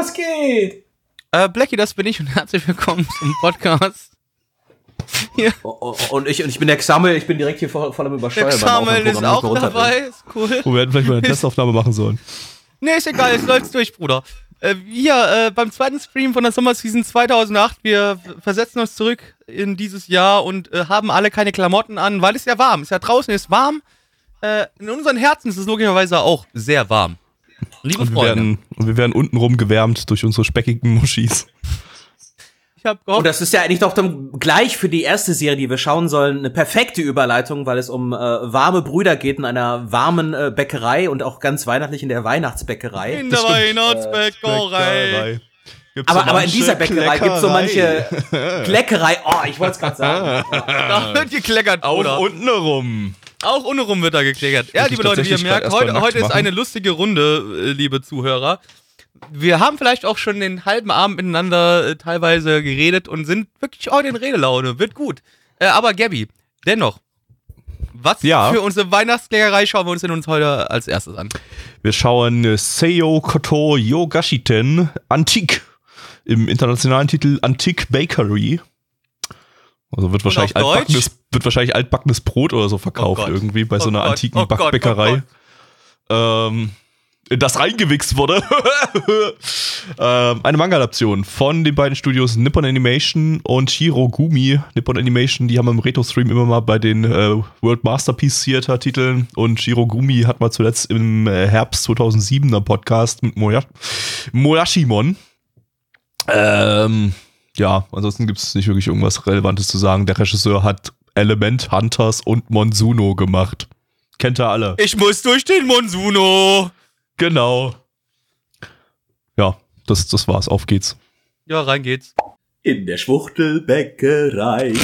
was geht? Äh, Blackie, das bin ich und herzlich willkommen zum Podcast. Hier. Oh, oh, und, ich, und ich bin der Xamel, ich bin direkt hier voll, voll am Der Übersteuern. Xamel ist auch dabei, ist cool. Wo wir hätten vielleicht mal eine Testaufnahme machen sollen. Nee, ist egal, jetzt läuft's durch, Bruder. Äh, hier, äh, beim zweiten Stream von der Sommerseason 2008, wir versetzen uns zurück in dieses Jahr und äh, haben alle keine Klamotten an, weil es ja warm ist. Ja, draußen ist warm. Äh, in unseren Herzen ist es logischerweise auch sehr warm. Liebe Und wir, Freunde, werden, und wir werden untenrum gewärmt durch unsere speckigen Muschis. ich habe Und gehofft, das ist ja eigentlich doch dann gleich für die erste Serie, die wir schauen sollen, eine perfekte Überleitung, weil es um äh, warme Brüder geht in einer warmen äh, Bäckerei und auch ganz weihnachtlich in der Weihnachtsbäckerei. in der Weihnachtsbäckerei. Gibt's Aber, so aber in dieser Bäckerei gibt's so manche Kleckerei. Oh, ich wollte es gerade sagen. Da wird gekleckert. Auch unten rum. Auch ohne rum wird da gekleckert. Ja, liebe Leute, wie ihr merkt, heute, heute ist eine lustige Runde, äh, liebe Zuhörer. Wir haben vielleicht auch schon den halben Abend miteinander äh, teilweise geredet und sind wirklich auch in Redelaune. Wird gut. Äh, aber Gabby, dennoch, was Ja. für unsere Weihnachtsklägerei schauen wir uns denn uns heute als erstes an? Wir schauen Seiyo Koto Yogashiten Antique. Im internationalen Titel Antique Bakery. Also wird wahrscheinlich, altbackenes, wird wahrscheinlich altbackenes Brot oder so verkauft Oh irgendwie bei so Oh einer Gott. antiken Oh oh Backbäckerei. ähm, in das reingewichst wurde. ähm, eine Manga-Adaption von den beiden Studios Nippon Animation und Hirogumi. Nippon Animation, die haben im Retro-Stream immer mal bei den äh, World Masterpiece Theater Titeln und Hirogumi hat mal zuletzt im äh, Herbst 2007 einen Podcast mit Moya Moyashimon. Ähm, ja, ansonsten gibt es nicht wirklich irgendwas Relevantes zu sagen. Der Regisseur hat Element Hunters und Monsuno gemacht. Kennt ihr alle. Ich muss durch den Monsuno. Genau. Ja, das, das war's. Auf geht's. Ja, rein geht's. In der Schwuchtelbäckerei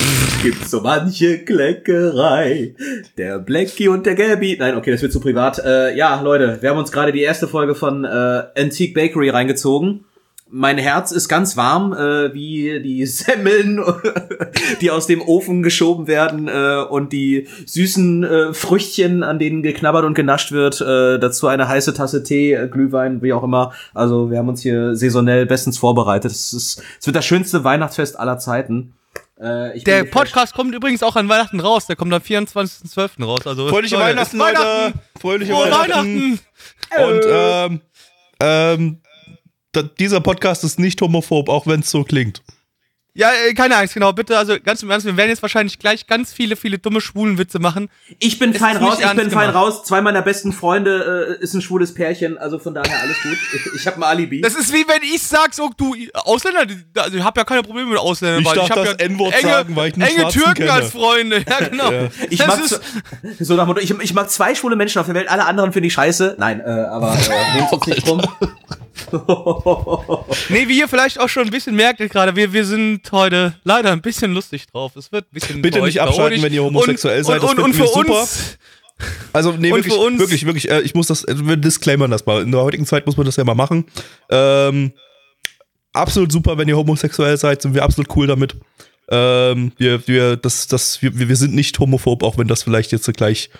gibt's so manche Kleckerei. Der Blackie und der Gabby. Nein, okay, das wird zu privat. Äh, ja, Leute, wir haben uns gerade die erste Folge von äh, Antique Bakery reingezogen. Mein Herz ist ganz warm, äh, wie die Semmeln, die aus dem Ofen geschoben werden äh, und die süßen äh, Früchtchen, an denen geknabbert und genascht wird. Äh, dazu eine heiße Tasse Tee, äh, Glühwein, wie auch immer. Also wir haben uns hier saisonell bestens vorbereitet. Es, ist, es wird das schönste Weihnachtsfest aller Zeiten. Äh, Der. Podcast kommt übrigens auch an Weihnachten raus. Der kommt am 24.12. raus. Also Fröhliche Weihnachten, ist Leute! Weihnachten. Fröhliche Frohe Weihnachten! Weihnachten! Und ähm, ähm, dieser Podcast ist nicht homophob, auch wenn es so klingt. Ja, äh, keine Angst, genau, bitte, also ganz im Ernst, wir werden jetzt wahrscheinlich gleich ganz viele, viele dumme Schwulenwitze machen. Ich bin Es fein nicht raus, ich bin fein gemacht. raus. Zwei meiner besten Freunde äh, ist ein schwules Pärchen, also von daher alles gut. Ich, ich habe ein Alibi. Das ist wie wenn ich sag, so, du, Ausländer, also ich habe ja keine Probleme mit Ausländern, Ich weil darf ich habe das ja N-Wort enge, sagen, weil ich einen enge Türken kenne. als Freunde, ja genau. Ich Das mag, so nach dem Motto, ich, ich mag zwei schwule Menschen auf der Welt, alle anderen finde ich scheiße. Nein, äh, aber äh, nehmt uns nicht drum. nee, wie ihr vielleicht auch schon ein bisschen merkt gerade, wir, wir sind heute leider ein bisschen lustig drauf. Es wird ein bisschen Bitte nicht abschalten, wenn ihr homosexuell und, seid, das Und, und, und für super. uns, Also, nee, wirklich, wirklich, wirklich, äh, ich muss das, äh, wir disclaimern das mal. In der heutigen Zeit muss man das ja mal machen. Ähm, absolut super, wenn ihr homosexuell seid, sind wir absolut cool damit. Ähm, wir, wir, das, das, wir, wir sind nicht homophob, auch wenn das vielleicht jetzt so gleich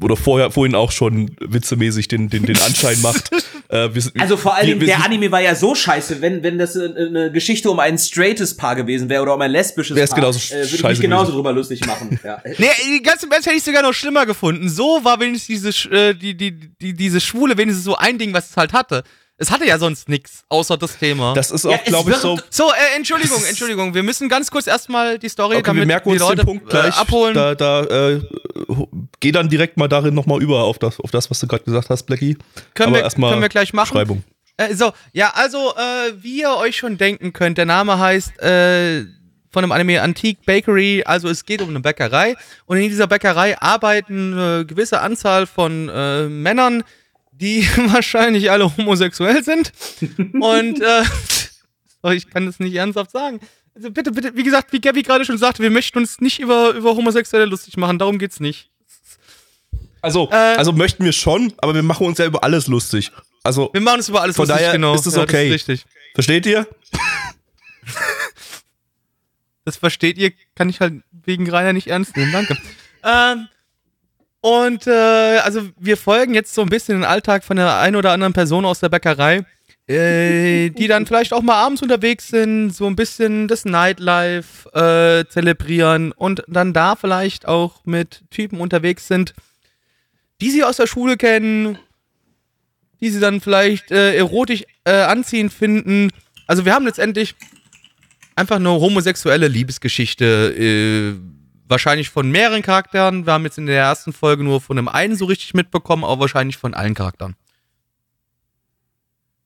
oder vorher, vorhin auch schon witzemäßig den, den, den Anschein macht. Äh, wir sind, Also vor allen wir, der Anime war ja so scheiße, wenn, wenn das äh, eine Geschichte um ein straightes Paar gewesen wäre oder um ein lesbisches Wär's Paar, genauso äh, würde ich mich genauso gewesen. drüber lustig machen. Ja. Nee, ganz im Ernst hätte ich sogar noch schlimmer gefunden. So war wenigstens diese, Sch- äh, die, die, die, diese Schwule wenigstens so ein Ding, was es halt hatte. Es hatte ja sonst nichts, außer das Thema. das ist Ja, auch, es glaube ich, so. so, äh, Entschuldigung, Entschuldigung. Wir müssen ganz kurz erstmal die Story, Okay, damit wir merken die uns Leute den Punkt gleich. Äh, abholen. Da, da äh, geh dann direkt mal darin nochmal über auf das, auf das, was du gerade gesagt hast, Blackie. können, Aber wir, erstmal können wir gleich machen. Beschreibung. Äh, so, ja, also, äh, wie ihr euch schon denken könnt, der Name heißt äh, von dem Anime Antique Bakery, also es geht um eine Bäckerei und in dieser Bäckerei arbeiten eine gewisse Anzahl von äh, Männern, die wahrscheinlich alle homosexuell sind. Und äh, oh, ich kann das nicht ernsthaft sagen. Also bitte, bitte, wie gesagt, wie Gabby gerade schon sagte, wir möchten uns nicht über, über Homosexuelle lustig machen, darum geht's nicht. Also, Äh, also möchten wir schon, aber wir machen uns ja über alles lustig. Also, Wir machen uns über alles Von lustig, daher genau. ist es Ja, okay. Das ist richtig. versteht ihr? Das versteht ihr, kann ich halt wegen Rainer nicht ernst nehmen, danke. ähm, und äh, also wir folgen jetzt so ein bisschen den Alltag von der einen oder anderen Person aus der Bäckerei, äh, die dann vielleicht auch mal abends unterwegs sind, so ein bisschen das Nightlife äh, zelebrieren und dann da vielleicht auch mit Typen unterwegs sind, die sie aus der Schule kennen, die sie dann vielleicht äh, erotisch äh, anziehend finden. Also wir haben letztendlich einfach eine homosexuelle Liebesgeschichte, äh, wahrscheinlich von mehreren Charakteren. Wir haben jetzt in der ersten Folge nur von dem einen so richtig mitbekommen, aber wahrscheinlich von allen Charakteren.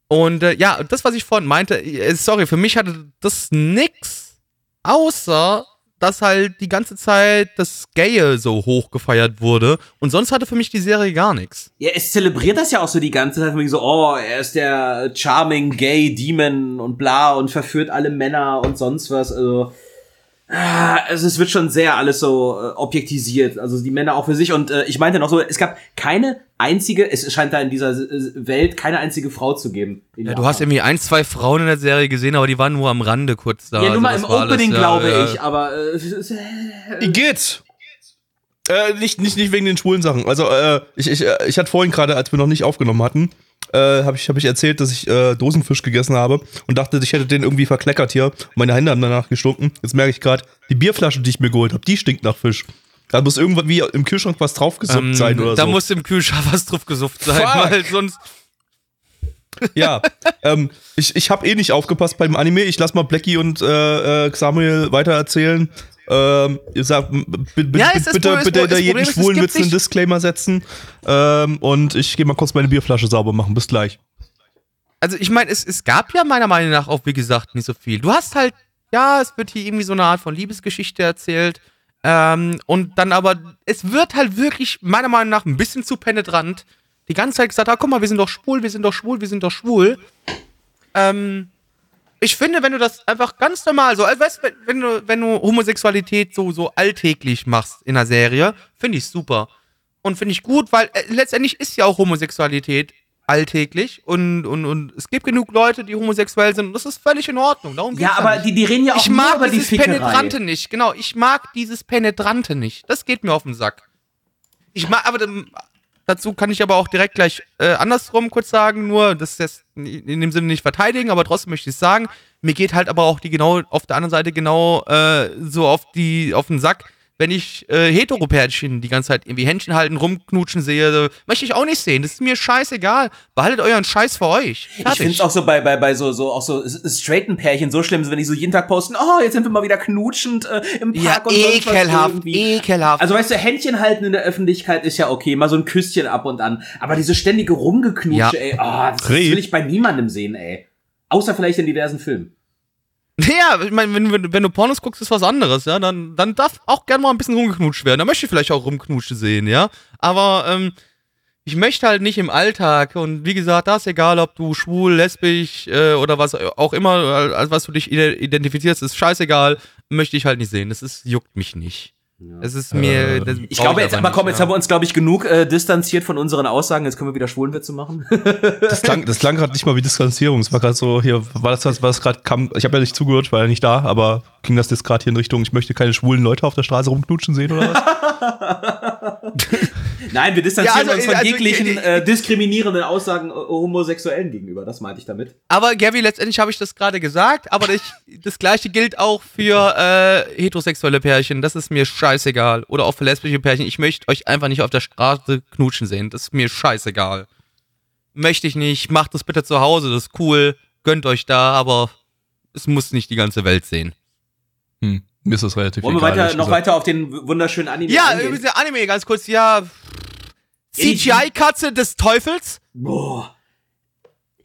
Und äh, ja, das, was ich vorhin meinte, äh, sorry, für mich hatte das nix, außer dass halt die ganze Zeit das Gaye so hoch gefeiert wurde. Und sonst hatte für mich die Serie gar nichts. Ja, es zelebriert das ja auch so die ganze Zeit, so, oh, er ist der charming gay Demon und bla und verführt alle Männer und sonst was. Also, also es wird schon sehr alles so äh, objektisiert. Also die Männer auch für sich. Und äh, ich meinte noch so, es gab keine einzige, es scheint da in dieser äh, Welt keine einzige Frau zu geben. Ja, du hast irgendwie ein, zwei Frauen in der Serie gesehen, aber die waren nur am Rande kurz da. ja, nur Also mal im alles, Opening, ja, glaube ja. ich, aber äh, äh, Geht. Äh, nicht, nicht, nicht wegen den schwulen Sachen. Also, äh, ich, ich, äh, ich hatte vorhin gerade, als wir noch nicht aufgenommen hatten, äh, habe ich, hab ich erzählt, dass ich äh, Dosenfisch gegessen habe und dachte, ich hätte den irgendwie verkleckert hier. Meine Hände haben danach gestunken. Jetzt merke ich gerade, die Bierflasche, die ich mir geholt habe, die stinkt nach Fisch. Da muss irgendwann wie im Kühlschrank was draufgesuppt Ähm, sein oder da so. muss im Kühlschrank was drauf gesufft sein, Fuck. weil sonst. Ja, ähm, ich, ich habe eh nicht aufgepasst beim Anime. Ich lass mal Blackie und äh, äh, Samuel weiter erzählen. Ähm, ihr sagt, Ja, bitte, es bitte das jeden Problem schwulen Witz einen Disclaimer setzen. Ähm, und ich gehe mal kurz meine Bierflasche sauber machen. Bis gleich. Also ich meine, es, es gab ja meiner Meinung nach auch, wie gesagt, nicht so viel. Du hast halt, ja, es wird hier irgendwie so eine Art von Liebesgeschichte erzählt. Ähm, und dann aber, es wird halt wirklich meiner Meinung nach ein bisschen zu penetrant. Die ganze Zeit gesagt, ah, guck mal, wir sind doch schwul, wir sind doch schwul, wir sind doch schwul. Ähm, ich finde, wenn du das einfach ganz normal so, also weißt, du, wenn, du, wenn du Homosexualität so, so alltäglich machst in einer Serie, finde ich super. Und finde ich gut, weil äh, letztendlich ist ja auch Homosexualität alltäglich und, und, und es gibt genug Leute, die homosexuell sind und das ist völlig in Ordnung. Darum geht's ja, aber nicht. die, die reden ja auch ich mag über die dieses Fickerei. Penetrante nicht, genau. Ich mag dieses Penetrante nicht. Das geht mir auf den Sack. Ich mag, aber ähm, dazu kann ich aber auch direkt gleich äh, andersrum kurz sagen, nur das ist jetzt in dem Sinne nicht verteidigen, aber trotzdem möchte ich sagen, mir geht halt aber auch die genau auf der anderen Seite genau äh, so auf die auf den Sack, wenn ich äh, Heteropärchen die ganze Zeit irgendwie Händchen halten, rumknutschen sehe, möchte ich auch nicht sehen. Das ist mir scheißegal. Behaltet euren Scheiß für euch. Ich finde es auch so bei, bei, bei so, so, auch so straighten Pärchen so schlimm, wenn die so jeden Tag posten, oh, jetzt sind wir mal wieder knutschend äh, im Park ja, und ekelhaft, irgendwie. ekelhaft. Also weißt du, Händchen halten in der Öffentlichkeit ist ja okay, mal so ein Küsschen ab und an. Aber diese ständige Rumgeknutsche, Ja. ey, oh, das, das Red. will ich bei niemandem sehen, ey. Außer vielleicht in diversen Filmen. Ja, ich meine, wenn, wenn, du Pornos guckst, ist was anderes, ja. Dann, dann darf auch gerne mal ein bisschen rumgeknutscht werden. Da möchte ich vielleicht auch rumknutschen sehen, ja. Aber ähm, ich möchte halt nicht im Alltag. Und wie gesagt, da ist egal, ob du schwul, lesbisch äh, oder was auch immer, äh, als was du dich ide- identifizierst, ist scheißegal. Möchte ich halt nicht sehen. Das ist, juckt mich nicht. Es ist mir. das Ich glaube jetzt, aber komm, jetzt haben wir uns, glaube ich, genug äh, distanziert von unseren Aussagen. Jetzt können wir wieder Schwulenwitze machen. Das klang, das klang gerade nicht mal wie Distanzierung. Es war gerade so, hier, war das, was gerade kam, ich habe ja nicht zugehört, war ja nicht da, aber ging das jetzt gerade hier in Richtung, ich möchte keine schwulen Leute auf der Straße rumknutschen sehen oder was? Nein, wir distanzieren Ja, also, uns von also, jeglichen äh, äh, diskriminierenden Aussagen äh, Homosexuellen gegenüber. Das meinte ich damit. Aber Gabby, letztendlich habe ich das gerade gesagt, aber ich, das gleiche gilt auch für äh, heterosexuelle Pärchen. Das ist mir scheißegal. Oder auch für lesbische Pärchen. Ich möchte euch einfach nicht auf der Straße knutschen sehen. Das ist mir scheißegal. Möchte ich nicht. Macht das bitte zu Hause. Das ist cool. Gönnt euch da, aber es muss nicht die ganze Welt sehen. Hm, mir ist das relativ Wollen wir egal. weiter, noch gesagt. weiter auf den wunderschönen Anime Ja, der Anime, ganz kurz. Ja. CGI-Katze des Teufels? Boah.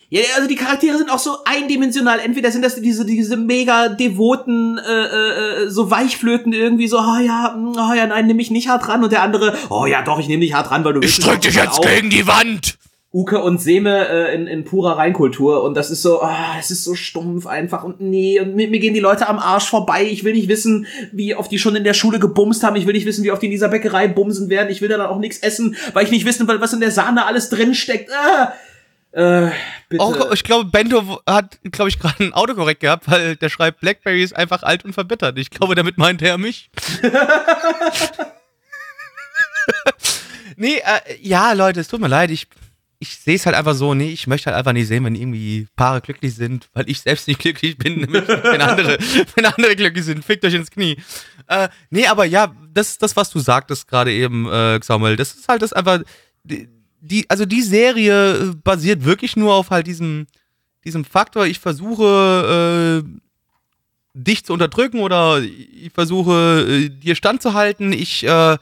Ja, also die Charaktere sind auch so eindimensional. Entweder sind das diese, diese mega devoten, äh, äh, so Weichflöten irgendwie so, oh ja, oh ja, nein, nimm mich nicht hart ran. Und der andere, oh ja, doch, ich nehme dich hart ran, weil du willst es doch total auch. die Wand! Uke und Seme äh, in, in purer Reinkultur und das ist so, ah, es ist so stumpf einfach und nee, und mir, mir gehen die Leute am Arsch vorbei. Ich will nicht wissen, wie oft die schon in der Schule gebumst haben. Ich will nicht wissen, wie oft die in dieser Bäckerei bumsen werden. Ich will da dann auch nichts essen, weil ich nicht wissen will, was in der Sahne alles drin steckt. Ah, äh, bitte. Auch, ich glaube, Bento hat, glaube ich, gerade ein Autokorrekt gehabt, weil der schreibt, Blackberry ist einfach alt und verbittert. Ich glaube, damit meint er mich. nee, äh, ja, Leute, es tut mir leid. Ich, ich sehe es halt einfach so, nee, ich möchte halt einfach nicht sehen, wenn irgendwie Paare glücklich sind, weil ich selbst nicht glücklich bin, nämlich wenn andere, wenn andere glücklich sind. Fickt euch ins Knie. Äh, nee, aber ja, das ist das, was du sagtest gerade eben, äh, Samuel. Das ist halt das einfach, die, die, also die Serie äh, basiert wirklich nur auf halt diesem, diesem Faktor, ich versuche, äh, dich zu unterdrücken oder ich versuche, äh, dir standzuhalten. Ich, äh,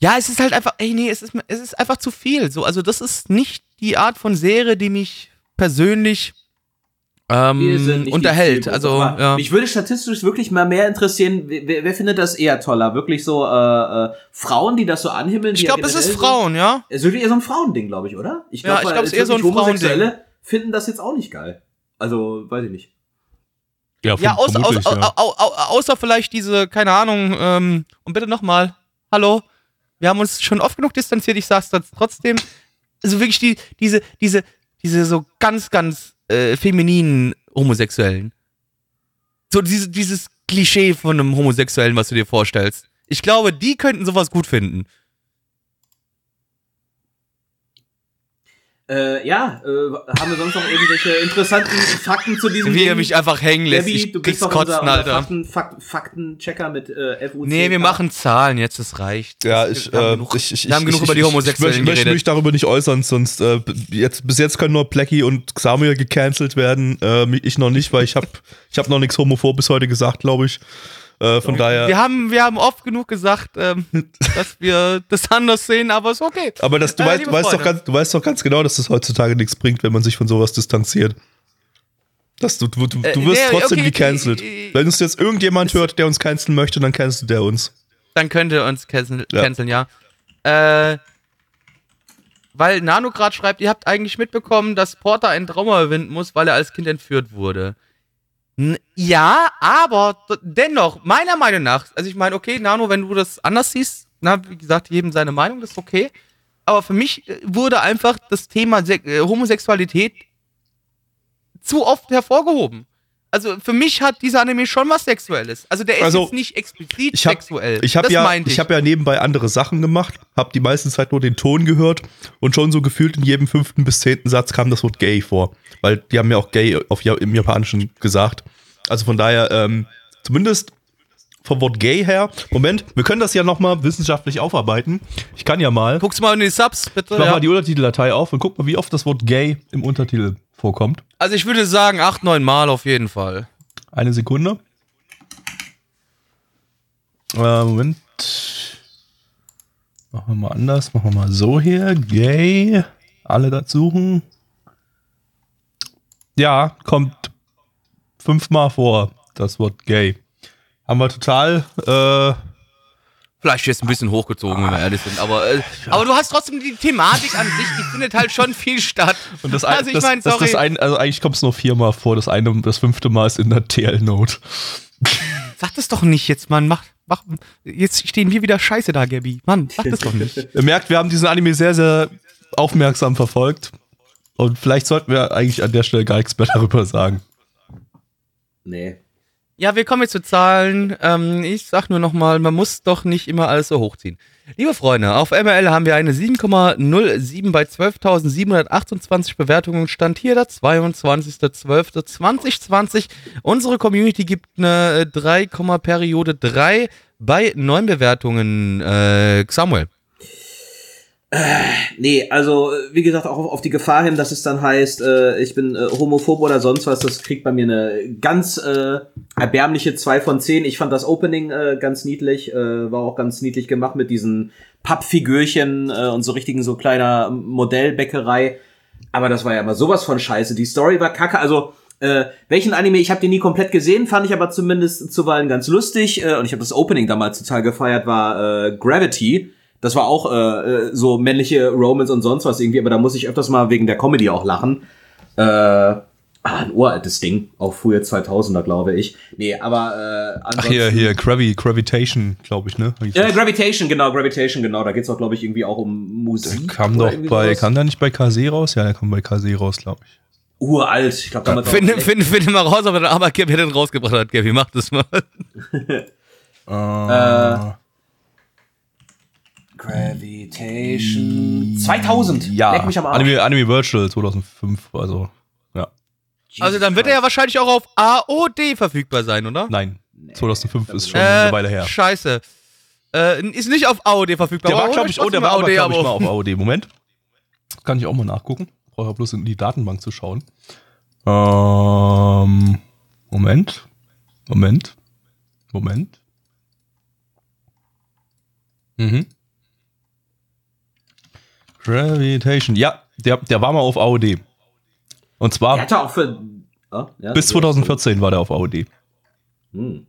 ja, es ist halt einfach, ey, nee, es ist, es ist einfach zu viel. So, also das ist nicht die Art von Serie, die mich persönlich ähm, unterhält. Also, ja. Mich würde statistisch wirklich mal mehr interessieren, wer, wer findet das eher toller? Wirklich so äh, äh, Frauen, die das so anhimmeln? Ich die ja glaube, es ist Frauen, ja. Es ist wirklich eher so ein Frauending, glaube ich, oder? Ich Ja, ich glaub, es ist eher so ein Frauending. Finden das jetzt auch nicht geil. Also, weiß ich nicht. Ja, Ja, außer, außer, vermutlich, ja. au- au- au- außer vielleicht diese, keine Ahnung, ähm, und bitte nochmal, hallo, wir haben uns schon oft genug distanziert, ich sag's trotzdem. Also wirklich die, diese, diese, diese so ganz, ganz äh, femininen Homosexuellen. So diese, dieses Klischee von einem Homosexuellen, was du dir vorstellst. Ich glaube, die könnten sowas gut finden. Äh, ja, äh, haben wir sonst noch irgendwelche interessanten Fakten zu diesem Wie er mich einfach hängen lässt. Gabby, ich du bist doch unser, kotzen, unser Alter. Fakten, Fak Faktenchecker mit äh, FUC. Nee, wir machen Zahlen jetzt, das reicht. Ja, Das- ich, wir haben äh, genug, ich, ich, wir haben ich, genug ich, über die ich- Homosexuellen Ich, möchte- mich darüber nicht äußern, sonst äh, jetzt bis jetzt können nur Blackie und Xamil gecancelt werden. Äh, ich noch nicht, weil ich habe ich hab noch nichts Homophobes heute gesagt, glaube ich. Äh, von daher. Wir haben, wir haben oft genug gesagt, ähm, dass wir das anders sehen, aber ist okay. aber das, du, Äh, weißt, du, weißt doch ganz, du weißt doch ganz genau, dass das heutzutage nichts bringt, wenn man sich von sowas distanziert. Dass du, du, du, Äh, wirst nee, trotzdem okay, gecancelt. äh, äh, Wenn uns jetzt irgendjemand hört, der uns canceln möchte, dann cancelt der uns. Dann könnt ihr uns cancel, Ja. canceln, ja. Äh, weil Nano gerade schreibt, ihr habt eigentlich mitbekommen, dass Porter ein Trauma überwinden muss, weil er als Kind entführt wurde. Ja, aber dennoch, meiner Meinung nach, also ich meine, okay, Nano, wenn du das anders siehst, na, wie gesagt, jedem seine Meinung, das ist okay. Aber für mich äh, wurde einfach das Thema äh, Homosexualität zu oft hervorgehoben. Also für mich hat dieser Anime schon was Sexuelles. Also der ist Also, jetzt nicht explizit Ich habe sexuell. ich hab das ja, meinte ich hab ja nebenbei andere Sachen gemacht, habe die meiste Zeit nur den Ton gehört und schon so gefühlt in jedem fünften bis zehnten Satz kam das Wort gay vor. Weil die haben ja auch gay auf, im Japanischen gesagt. Also von daher, ähm, zumindest vom Wort gay her. Moment, wir können das ja nochmal wissenschaftlich aufarbeiten. Ich kann ja mal. Guckst mal in die Subs, bitte. Ich mach Ja. mal die Untertiteldatei auf und guck mal, wie oft das Wort gay im Untertitel vorkommt. Also ich würde sagen, acht, neun Mal auf jeden Fall. Eine Sekunde. Äh, Moment. Machen wir mal anders. Machen wir mal so hier. Gay. Alle das suchen. Ja, kommt fünfmal vor, das Wort gay. Haben wir total, äh, Vielleicht jetzt ein bisschen hochgezogen, wenn wir ehrlich sind. Aber, äh, aber du hast trotzdem die Thematik an sich, die findet halt schon viel statt. und das, ein, also ich das, meine, das, sorry. das ein, also eigentlich kommt es nur viermal vor. Das eine, das fünfte Mal ist in der TL-Note. Sag das doch nicht jetzt, Mann. Mach, mach, jetzt stehen wir wieder scheiße da, Gabby. Mann, sag das doch nicht. Ihr merkt, wir haben diesen Anime sehr, sehr aufmerksam verfolgt. Und vielleicht sollten wir eigentlich an der Stelle gar nichts mehr darüber sagen. Nee. Ja, wir kommen jetzt zu Zahlen. Ähm, ich sag nur nochmal, man muss doch nicht immer alles so hochziehen. Liebe Freunde, auf ML haben wir eine 7,07 bei 12.728 Bewertungen. Stand hier der 22.12.2020. Unsere Community gibt eine äh, 3, Periode 3 bei 9 Bewertungen. Äh, Samuel. Nee, also wie gesagt, auch auf, auf die Gefahr hin, dass es dann heißt, äh, ich bin äh, homophob oder sonst was, das kriegt bei mir eine ganz äh, erbärmliche 2 von 10. Ich fand das Opening äh, ganz niedlich, äh, war auch ganz niedlich gemacht mit diesen Pappfigürchen äh, und so richtigen so kleiner Modellbäckerei. Aber das war ja immer sowas von scheiße. Die Story war kacke, also äh, welchen Anime, ich habe den nie komplett gesehen, fand ich aber zumindest zuweilen ganz lustig. Äh, und ich habe das Opening damals total gefeiert, war äh, Gravity. Das war auch äh, äh, so männliche Romans und sonst was irgendwie, aber da muss ich öfters mal wegen der Comedy auch lachen. Äh, ah, ein uraltes Ding, auch frühe 2000er, glaube ich. Nee, aber äh, Ach hier, hier, Gravi, Gravitation, glaube ich, ne? Ja, Gravitation, genau, Gravitation, genau. Da geht's auch, glaube ich, irgendwie auch um Musik. Der kam doch bei, kam der nicht bei KZ raus? Ja, der kam bei KZ raus, glaube ich. Uralt, ich glaube damals. Finde, finde, finde mal raus, ob er den Arbeitgeber den rausgebracht hat, Gaby, mach das mal. äh, Gravitation 2000. Ja, Leck mich am Arsch. Anime, Anime Virtual 2005, also ja. Also dann wird er ja wahrscheinlich auch auf AOD verfügbar sein, oder? Nein, 2005 ist schon äh, eine Weile her. Scheiße. Äh, ist nicht auf AOD verfügbar. Der war, glaube ich, oh, der war AOD, aber, ich, mal auf AOD. Moment. Kann ich auch mal nachgucken. Brauche bloß in die Datenbank zu schauen. Ähm, Moment. Moment. Moment. Mhm. Gravitation. Ja, der, der war mal auf AOD. Und zwar. Der hatte auch für. Oh, ja, bis 2014 war der auf AOD. Hm.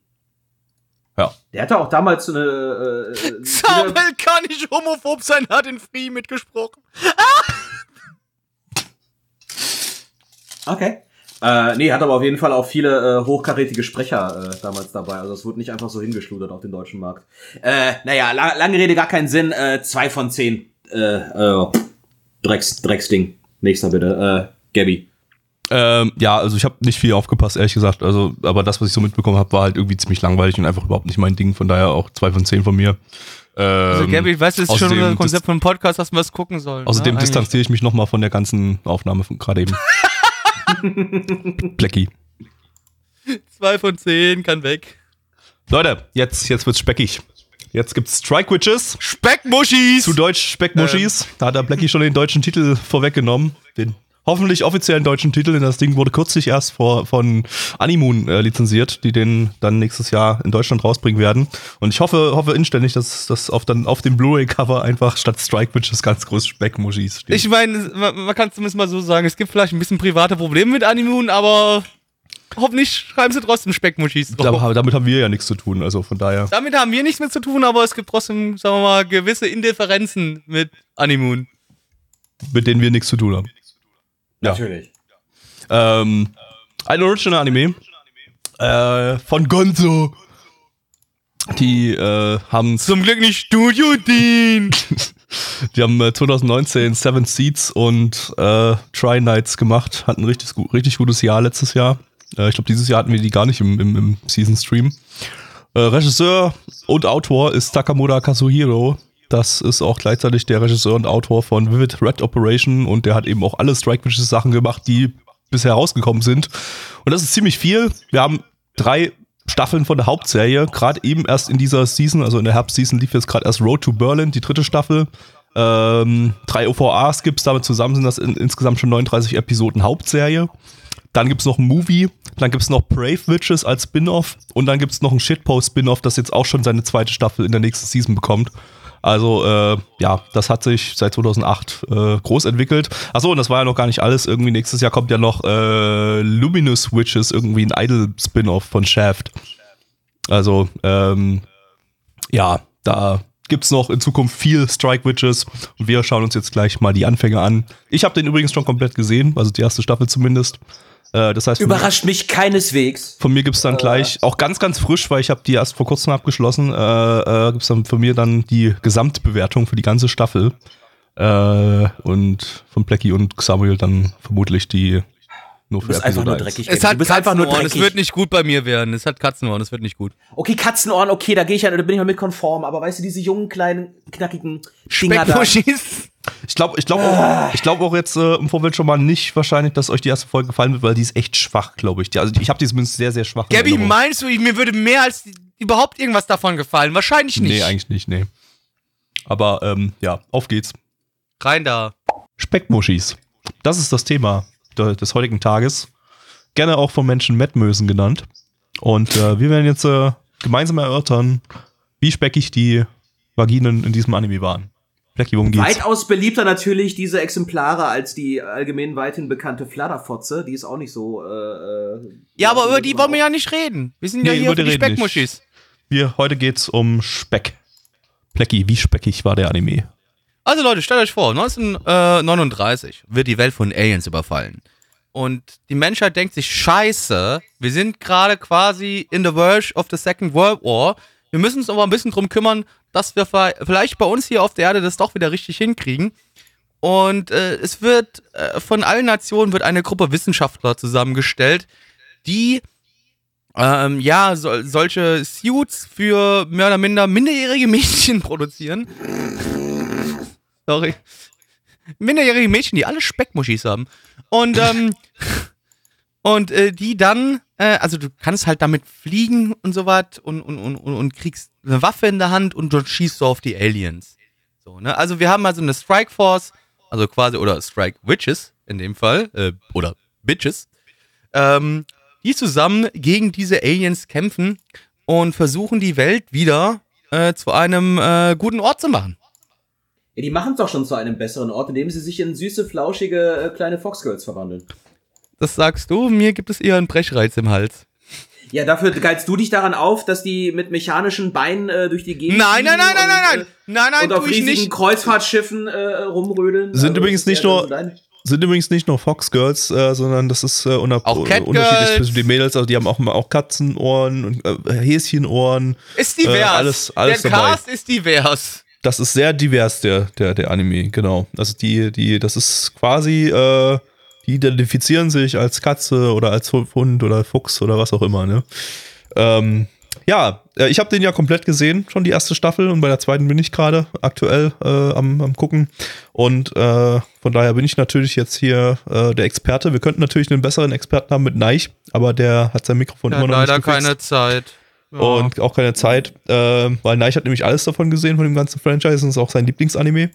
Ja. Der hatte auch damals eine. Äh, äh Zabel kann nicht homophob sein, hat in Free mitgesprochen. okay. Äh, nee, hat aber auf jeden Fall auch viele äh, hochkarätige Sprecher äh, damals dabei. Also es wurde nicht einfach so hingeschludert auf den deutschen Markt. Äh, naja, la lange Rede, gar keinen Sinn. Äh, zwei von zehn äh, äh, Drecks, Drecksding. Nächster bitte. Äh, Gabby. Ähm, ja, also ich habe nicht viel aufgepasst, ehrlich gesagt. Also, aber das, was ich so mitbekommen habe, war halt irgendwie ziemlich langweilig und einfach überhaupt nicht mein Ding. Von daher auch zwei von zehn von mir. Ähm, also Gabby, weißt du, das ist schon unser Konzept von Podcast, dass wir es gucken sollen. Außerdem ne, distanziere ich mich nochmal von der ganzen Aufnahme von gerade eben. Blackie. Zwei von zehn, kann weg. Leute, jetzt, jetzt wird's speckig. Jetzt gibt's Strike Witches. Speckmuschis! Zu Deutsch Speckmuschis. Ähm. Da hat der Blackie schon den deutschen Titel vorweggenommen. Den hoffentlich offiziellen deutschen Titel, denn das Ding wurde kürzlich erst vor, von Animoon äh, lizenziert, die den dann nächstes Jahr in Deutschland rausbringen werden. Und ich hoffe, hoffe inständig, dass das auf, dann auf dem Blu-ray-Cover einfach statt Strike Witches ganz groß Speckmuschis steht. Ich meine, man, man kann zumindest mal so sagen, es gibt vielleicht ein bisschen private Probleme mit Animoon, aber hoffentlich schreiben sie trotzdem Speckmuschis drauf. Aber damit haben wir ja nichts zu tun, also von daher. Damit haben wir nichts mehr zu tun, aber es gibt trotzdem, sagen wir mal, gewisse Indifferenzen mit Animoon. Mit denen wir nichts zu tun haben. Ja. Natürlich. Ähm, ein Original Anime äh, von Gonzo. Die äh, haben zum Glück nicht Studio Dean. die haben äh, 2019 Seven Seeds und äh, Try Nights gemacht. Hatten ein richtig, richtig gutes Jahr letztes Jahr. Äh, ich glaube, dieses Jahr hatten wir die gar nicht im, im, im Season Stream. Äh, Regisseur und Autor ist Takamura Kazuhiro. Das ist auch gleichzeitig der Regisseur und Autor von Vivid Red Operation und der hat eben auch alle Strike Witches Sachen gemacht, die bisher rausgekommen sind. Und das ist ziemlich viel. Wir haben drei Staffeln von der Hauptserie, gerade eben erst in dieser Season, also in der Herbstseason lief jetzt gerade erst Road to Berlin, die dritte Staffel. Ähm, drei OVAs gibt's, damit zusammen sind das in, insgesamt schon 39 Episoden Hauptserie. Dann gibt's noch ein Movie, dann gibt's noch Brave Witches als Spin-off und dann gibt's noch ein Shitpost-Spin-off, das jetzt auch schon seine zweite Staffel in der nächsten Season bekommt. Also äh, ja, das hat sich seit 2008 äh, groß entwickelt. Achso, und das war ja noch gar nicht alles. Irgendwie nächstes Jahr kommt ja noch äh, Luminous Witches, irgendwie ein Idol-Spin-off von Shaft. Also ähm, ja, da gibt's noch in Zukunft viel Strike Witches und wir schauen uns jetzt gleich mal die Anfänge an. Ich habe den übrigens schon komplett gesehen, also die erste Staffel zumindest. Äh, das heißt, Überrascht mir, mich keineswegs. Von mir gibt's dann äh. gleich, auch ganz, ganz frisch, weil ich habe die erst vor kurzem abgeschlossen, äh, äh, gibt's dann von mir dann die Gesamtbewertung für die ganze Staffel. Äh, und von Blackie und Samuel dann vermutlich die nur für du bist einfach nur dreckig. Es hat Katzenohren, es wird nicht gut bei mir werden. Es hat Katzenohren, es wird nicht gut. Okay, Katzenohren, okay, da gehe ich ja, da bin ich mal mit konform, aber weißt du, diese jungen, kleinen, knackigen Dinger da. Ich glaube, ich glaube auch, ich glaube auch jetzt äh, im Vorfeld schon mal nicht wahrscheinlich, dass euch die erste Folge gefallen wird, weil die ist echt schwach, glaube ich. Die, also ich habe die zumindest sehr, sehr schwach. Gabby, meinst du, mir würde mehr als überhaupt irgendwas davon gefallen? Wahrscheinlich nicht. Nee, eigentlich nicht, nee. Aber ähm, ja, auf geht's. Rein da. Speckmuschis. Das ist das Thema des heutigen Tages. Gerne auch von Menschen Mettmösen genannt. Und äh, wir werden jetzt äh, gemeinsam erörtern, wie speckig die Vaginen in diesem Anime waren. Blackie, worum geht's? Weitaus beliebter natürlich diese Exemplare als die allgemein weithin bekannte Fladderfotze. Die ist auch nicht so. Äh, äh ja, aber über die wollen wir ja nicht reden. Wir sind nee, ja hier für die Speckmuschis. Wir, heute geht's um Speck. Plecki, wie speckig war der Anime? Also Leute, stellt euch vor, 1939 wird die Welt von Aliens überfallen. Und die Menschheit denkt sich, scheiße, wir sind gerade quasi in the verge of the Second World War. Wir müssen uns aber ein bisschen drum kümmern, dass wir vielleicht bei uns hier auf der Erde das doch wieder richtig hinkriegen. Und äh, es wird äh, von allen Nationen wird eine Gruppe Wissenschaftler zusammengestellt, die ähm, ja so, solche Suits für mehr oder minder minderjährige Mädchen produzieren. Sorry. Minderjährige Mädchen, die alle Speckmuschis haben. Und, ähm, und äh, die dann, äh, also du kannst halt damit fliegen und so was und, und, und, und kriegst eine Waffe in der Hand und dort schießt du auf die Aliens. So, ne? Also wir haben also eine Strike Force, also quasi, oder Strike Witches in dem Fall, äh, oder Bitches, ähm, die zusammen gegen diese Aliens kämpfen und versuchen die Welt wieder äh, zu einem äh, guten Ort zu machen. Ja, die machen es doch schon zu einem besseren Ort, indem sie sich in süße, flauschige äh, kleine Foxgirls verwandeln. Das sagst du, mir gibt es eher einen Brechreiz im Hals. Ja, dafür geilst du dich daran auf, dass die mit mechanischen Beinen äh, durch die Gegend Nein, nein, nein, nein, nein, nein, nein, nein, und auf tu ich riesigen nicht. Kreuzfahrtschiffen äh, rumrödeln. Sind Also, übrigens nicht nur- so Sind übrigens nicht nur Foxgirls, äh, sondern das ist äh, unab- Auch Catgirls. unterschiedlich zwischen den Mädels. Also die haben auch, auch Katzenohren und äh, Häschenohren. Ist divers. Äh, alles- alles Der dabei. Cast ist divers. Das ist sehr divers, der, der, der Anime, genau. Also die, die, das ist quasi, äh, die identifizieren sich als Katze oder als Hund oder Fuchs oder was auch immer, ne? Ähm, ja, äh, ich habe den ja komplett gesehen, schon die erste Staffel und bei der zweiten bin ich gerade aktuell äh, am, am gucken. Und äh, von daher bin ich natürlich jetzt hier äh, der Experte. Wir könnten natürlich einen besseren Experten haben mit Neich, aber der hat sein Mikrofon Ja, immer noch leider nicht gefixt keine Zeit. Ja. und auch keine Zeit, äh, weil Neich hat nämlich alles davon gesehen von dem ganzen Franchise und ist auch sein Lieblingsanime.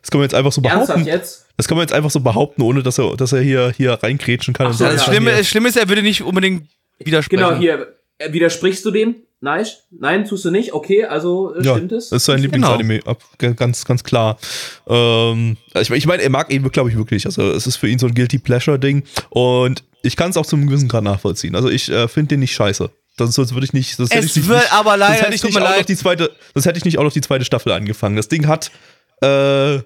Das kann man jetzt einfach so Ernsthaft behaupten. jetzt? Das kann man jetzt einfach so behaupten, ohne dass er, dass er hier, hier reingrätschen kann. Ach und so, sagen das. Schlimme, das Schlimme ist, er würde nicht unbedingt widersprechen. Genau, hier. Äh, widersprichst du dem? Nein? Nein, tust du nicht? Okay, also äh, ja, stimmt es? das ist sein Genau. Lieblingsanime, ab, g- ganz, ganz klar. Ähm, ich meine, ich mein, er mag ihn, glaube ich, wirklich. Also es ist für ihn so ein Guilty Pleasure-Ding. Und ich kann es auch zum gewissen Grad nachvollziehen. Also ich äh, finde den nicht scheiße. Sonst, sonst würde ich nicht. Sonst hätte Es ich nicht, wird aber leider, sonst hätte ich nicht auch noch die zweite, sonst hätte ich nicht auch noch die zweite Staffel angefangen. Das Ding hat, äh,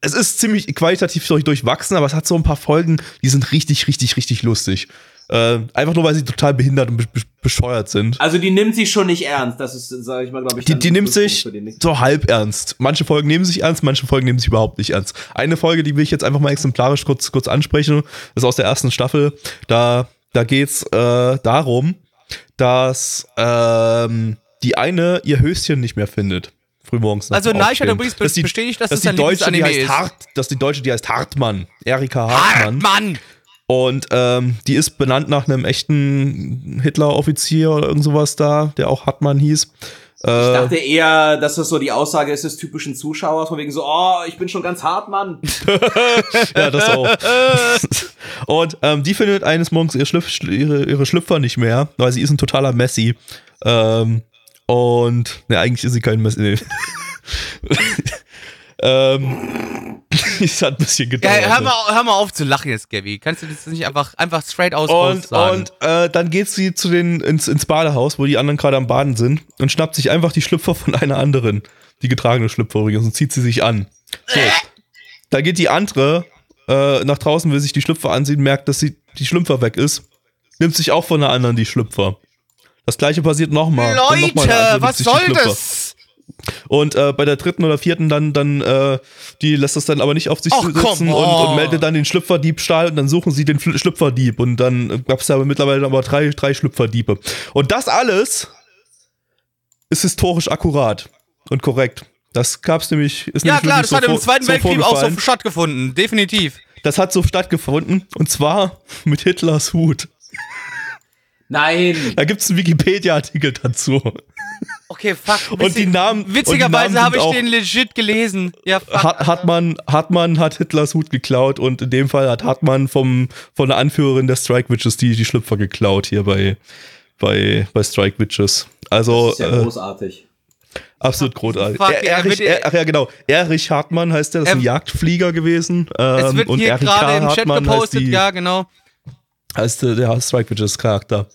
es ist ziemlich qualitativ durch, durchwachsen, aber es hat so ein paar Folgen, die sind richtig, richtig, richtig lustig. Äh, einfach nur, weil sie total behindert und be be bescheuert sind. Also die nimmt sich schon nicht ernst. Das ist, sage ich mal, glaube ich. Die, dann die nimmt sich so halb ernst. Manche Folgen nehmen sich ernst, manche Folgen nehmen sich überhaupt nicht ernst. Eine Folge, die will ich jetzt einfach mal exemplarisch kurz, kurz ansprechen, ist aus der ersten Staffel. Da, da geht's äh, darum, dass ähm, die eine ihr Höschen nicht mehr findet. Frühmorgens. Also Neich hat übrigens Dass die- bestätigt, dass dass es die Deutsche, die heißt ist. Hart, dass die Deutsche, die heißt Hartmann. Erika Hartmann. Mann! Und ähm, die ist benannt nach einem echten Hitler-Offizier oder irgend sowas da, der auch Hartmann hieß. Ich dachte eher, dass das so die Aussage ist des typischen Zuschauers, von wegen so, oh, ich bin schon ganz hart, Mann. Ja, das auch. und ähm, die findet eines Morgens ihr Schlüpf, ihre, ihre Schlüpfer nicht mehr, weil sie ist ein totaler Messi. Ähm, und ne, eigentlich ist sie kein Messi. Nee. ähm, es hat ein bisschen Ja, gedauert. hör, ne? mal, hör mal auf zu lachen jetzt, Gabby. Kannst du das nicht einfach, einfach straight aus Und, und äh, dann geht sie zu den, ins, ins Badehaus, wo die anderen gerade am Baden sind und schnappt sich einfach die Schlüpfer von einer anderen. Die getragene Schlüpfer übrigens und zieht sie sich an. So. Da geht die andere äh, nach draußen, will sich die Schlüpfer ansehen, merkt, dass sie die Schlüpfer weg ist, nimmt sich auch von der anderen die Schlüpfer. Das gleiche passiert nochmal. Und noch Leute, nimmt was soll das? Und äh, bei der dritten oder vierten dann, dann äh, die lässt das dann aber nicht auf sich Ach, sitzen come und, und meldet dann den Schlüpferdiebstahl und dann suchen sie den Fl- Schlüpferdieb und dann gab es aber mittlerweile aber drei, drei Schlüpferdiebe. Und das alles ist historisch akkurat und korrekt. Das gab's nämlich, ist Ja klar, das so hat im Zweiten so Weltkrieg auch so stattgefunden. Definitiv. Das hat so stattgefunden und zwar mit Hitlers Hut. Nein. Da gibt's einen Wikipedia-Artikel dazu. Okay, fuck. Und die Namen- Witzigerweise habe ich auch- den legit gelesen. Ja, fuck. Hat, Hartmann, Hartmann hat Hitlers Hut geklaut und in dem Fall hat Hartmann vom, von der Anführerin der Strike Witches die, die Schlüpfer geklaut hier bei, bei, bei Strike Witches. Also Das ist ja äh, großartig. absolut großartig. Fuck, Er, er Erich, er, ach ja, genau. Erich Hartmann heißt der, das ist ein Ähm, Jagdflieger gewesen. Ähm, es wird und hier gerade im Chat Hartmann heißt, gepostet, die, ja, genau. Heißt der, der Strike Witches Charakter.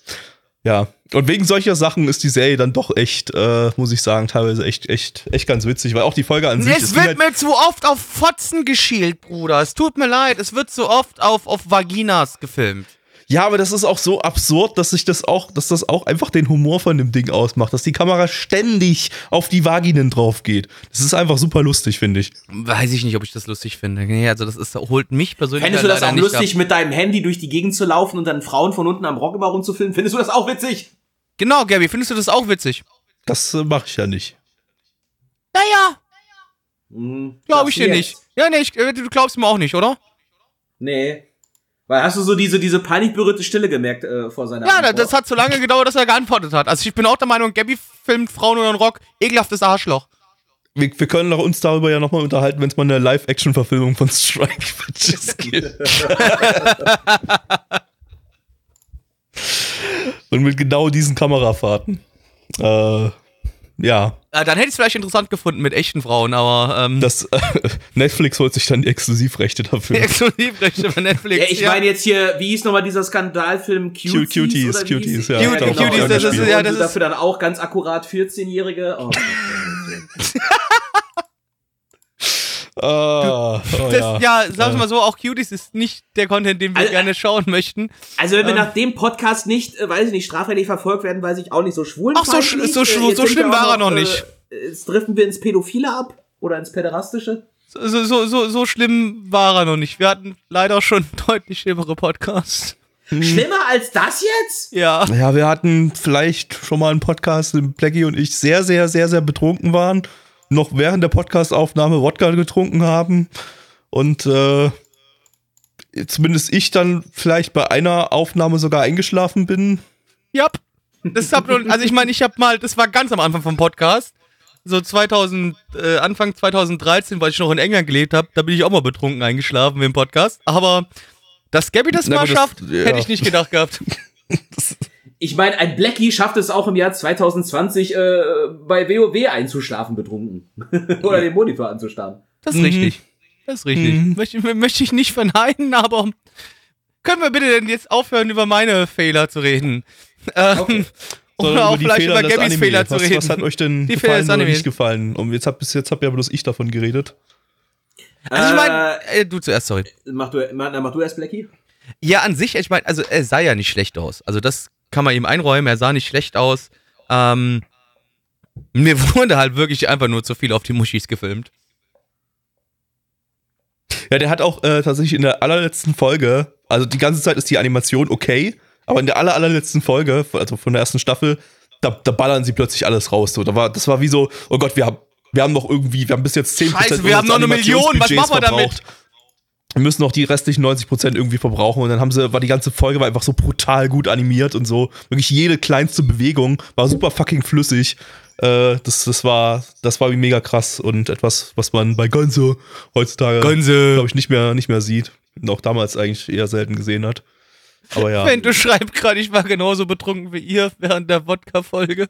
Ja, Und wegen solcher Sachen ist die Serie dann doch echt, äh, muss ich sagen, teilweise echt, echt, echt ganz witzig, weil auch die Folge an sich Es wird halt, mir zu oft auf Fotzen geschielt, Bruder. Es tut mir leid. Es wird zu oft auf, auf Vaginas gefilmt. Ja, aber das ist auch so absurd, dass sich das auch, dass das auch einfach den Humor von dem Ding ausmacht, dass die Kamera ständig auf die Vaginen drauf geht. Das ist einfach super lustig, finde ich. Weiß ich nicht, ob ich das lustig finde. Nee, also das ist, holt mich persönlich Fändest du das auch lustig, ab. mit deinem Handy durch die Gegend zu laufen und dann Frauen von unten am Rock immer rumzufilmen? Findest du das auch witzig? Genau, Gabby, findest du das auch witzig? Das äh, mache ich ja nicht. Naja, Hm, glaube ich dir du nicht. jetzt? Ja, nee, ich, äh, du glaubst mir auch nicht, oder? Nee. Weil hast du so diese, diese peinlich berührte Stille gemerkt äh, vor seiner Ja, Antwort? das hat so lange gedauert, dass er geantwortet hat. Also ich bin auch der Meinung, Gabby filmt Frauen oder einen Rock. Ekelhaftes Arschloch. Wir, wir können auch uns darüber ja nochmal unterhalten, wenn es mal eine Live-Action-Verfilmung von Strike Bitches gibt. Und mit genau diesen Kamerafahrten. Äh, ja, Äh, dann hätte ich es vielleicht interessant gefunden mit echten Frauen, aber ähm, das äh, Netflix holt sich dann die Exklusivrechte dafür. Exklusivrechte bei Netflix. Ja, ich meine jetzt hier, wie hieß nochmal dieser Skandalfilm Cuties? Cuties, oder Cuties, ja. Cuties, genau. Cuties, Und das ist- ja, das ist- dafür dann auch ganz akkurat 14-Jährige. Oh, Ah, oh, das, ja. ja, sagen wir mal so, auch Cuties ist nicht der Content, den wir Also- gerne schauen möchten. Also wenn wir Ähm. nach dem Podcast nicht, äh, weiß ich nicht, strafrechtlich verfolgt werden, weiß ich auch nicht, so schwul. Ach, so sch- so sch- so schlimm war er noch nicht. Äh, jetzt driften wir ins Pädophile ab oder ins Päderastische. So, so, so, so schlimm war er noch nicht. Wir hatten leider schon deutlich schlimmere Podcasts. Schlimmer als das jetzt? Ja. Ja, wir hatten vielleicht schon mal einen Podcast, in dem Blackie und ich sehr, sehr, sehr, sehr betrunken waren. Noch während der Podcastaufnahme Wodka getrunken haben. Und äh, zumindest ich dann vielleicht bei einer Aufnahme sogar eingeschlafen bin. Ja. Das hab, nun- also ich meine, ich habe mal, das war ganz am Anfang vom Podcast. So 2000, äh, Anfang 2013, weil ich noch in England gelebt habe, da bin ich auch mal betrunken eingeschlafen im Podcast. Aber dass Gabby das Na, mal das- schafft, ja. hätte ich nicht gedacht gehabt. Ich meine, ein Blackie schafft es auch im Jahr 2020 äh, bei WoW einzuschlafen betrunken. oder den Monitor anzustarren. Das ist Mhm. richtig. Das ist richtig. Mhm. Möchte, möchte ich nicht verneinen, aber können wir bitte denn jetzt aufhören, über meine Fehler zu reden? Ähm, Okay. Oder auch die vielleicht Fehler über Gabby's. Fehler zu was, reden. Was hat euch denn Die Fehler gefallen oder nicht gefallen? Und jetzt hab, bis jetzt hab ja bloß ich davon geredet. Also ich meine, äh, du zuerst, sorry. Mach du, mach, mach du erst Blackie? Ja, an sich, ich meine, also er sah ja nicht schlecht aus. Also das kann man ihm einräumen, er sah nicht schlecht aus. Ähm, mir wurde halt wirklich einfach nur zu viel auf die Muschis gefilmt. Ja, der hat auch äh, tatsächlich in der allerletzten Folge, also die ganze Zeit ist die Animation okay, aber in der aller, allerletzten Folge, also von der ersten Staffel, da, da ballern sie plötzlich alles raus. So, da war, das war wie so, oh Gott, wir haben, wir haben noch irgendwie, wir haben bis jetzt 10% Scheiße, wir haben noch eine Million, was machen wir damit? Müssen noch die restlichen 90% irgendwie verbrauchen und dann haben sie, war die ganze Folge war einfach so brutal gut animiert und so. Wirklich jede kleinste Bewegung war super fucking flüssig. Äh, das, das war, das war wie mega krass und etwas, was man bei Gonzo heutzutage Gönse. glaube ich, nicht mehr, nicht mehr sieht. Und auch damals eigentlich eher selten gesehen hat. Aber ja. Wenn du schreibst gerade, ich war genauso betrunken wie ihr während der Wodka-Folge.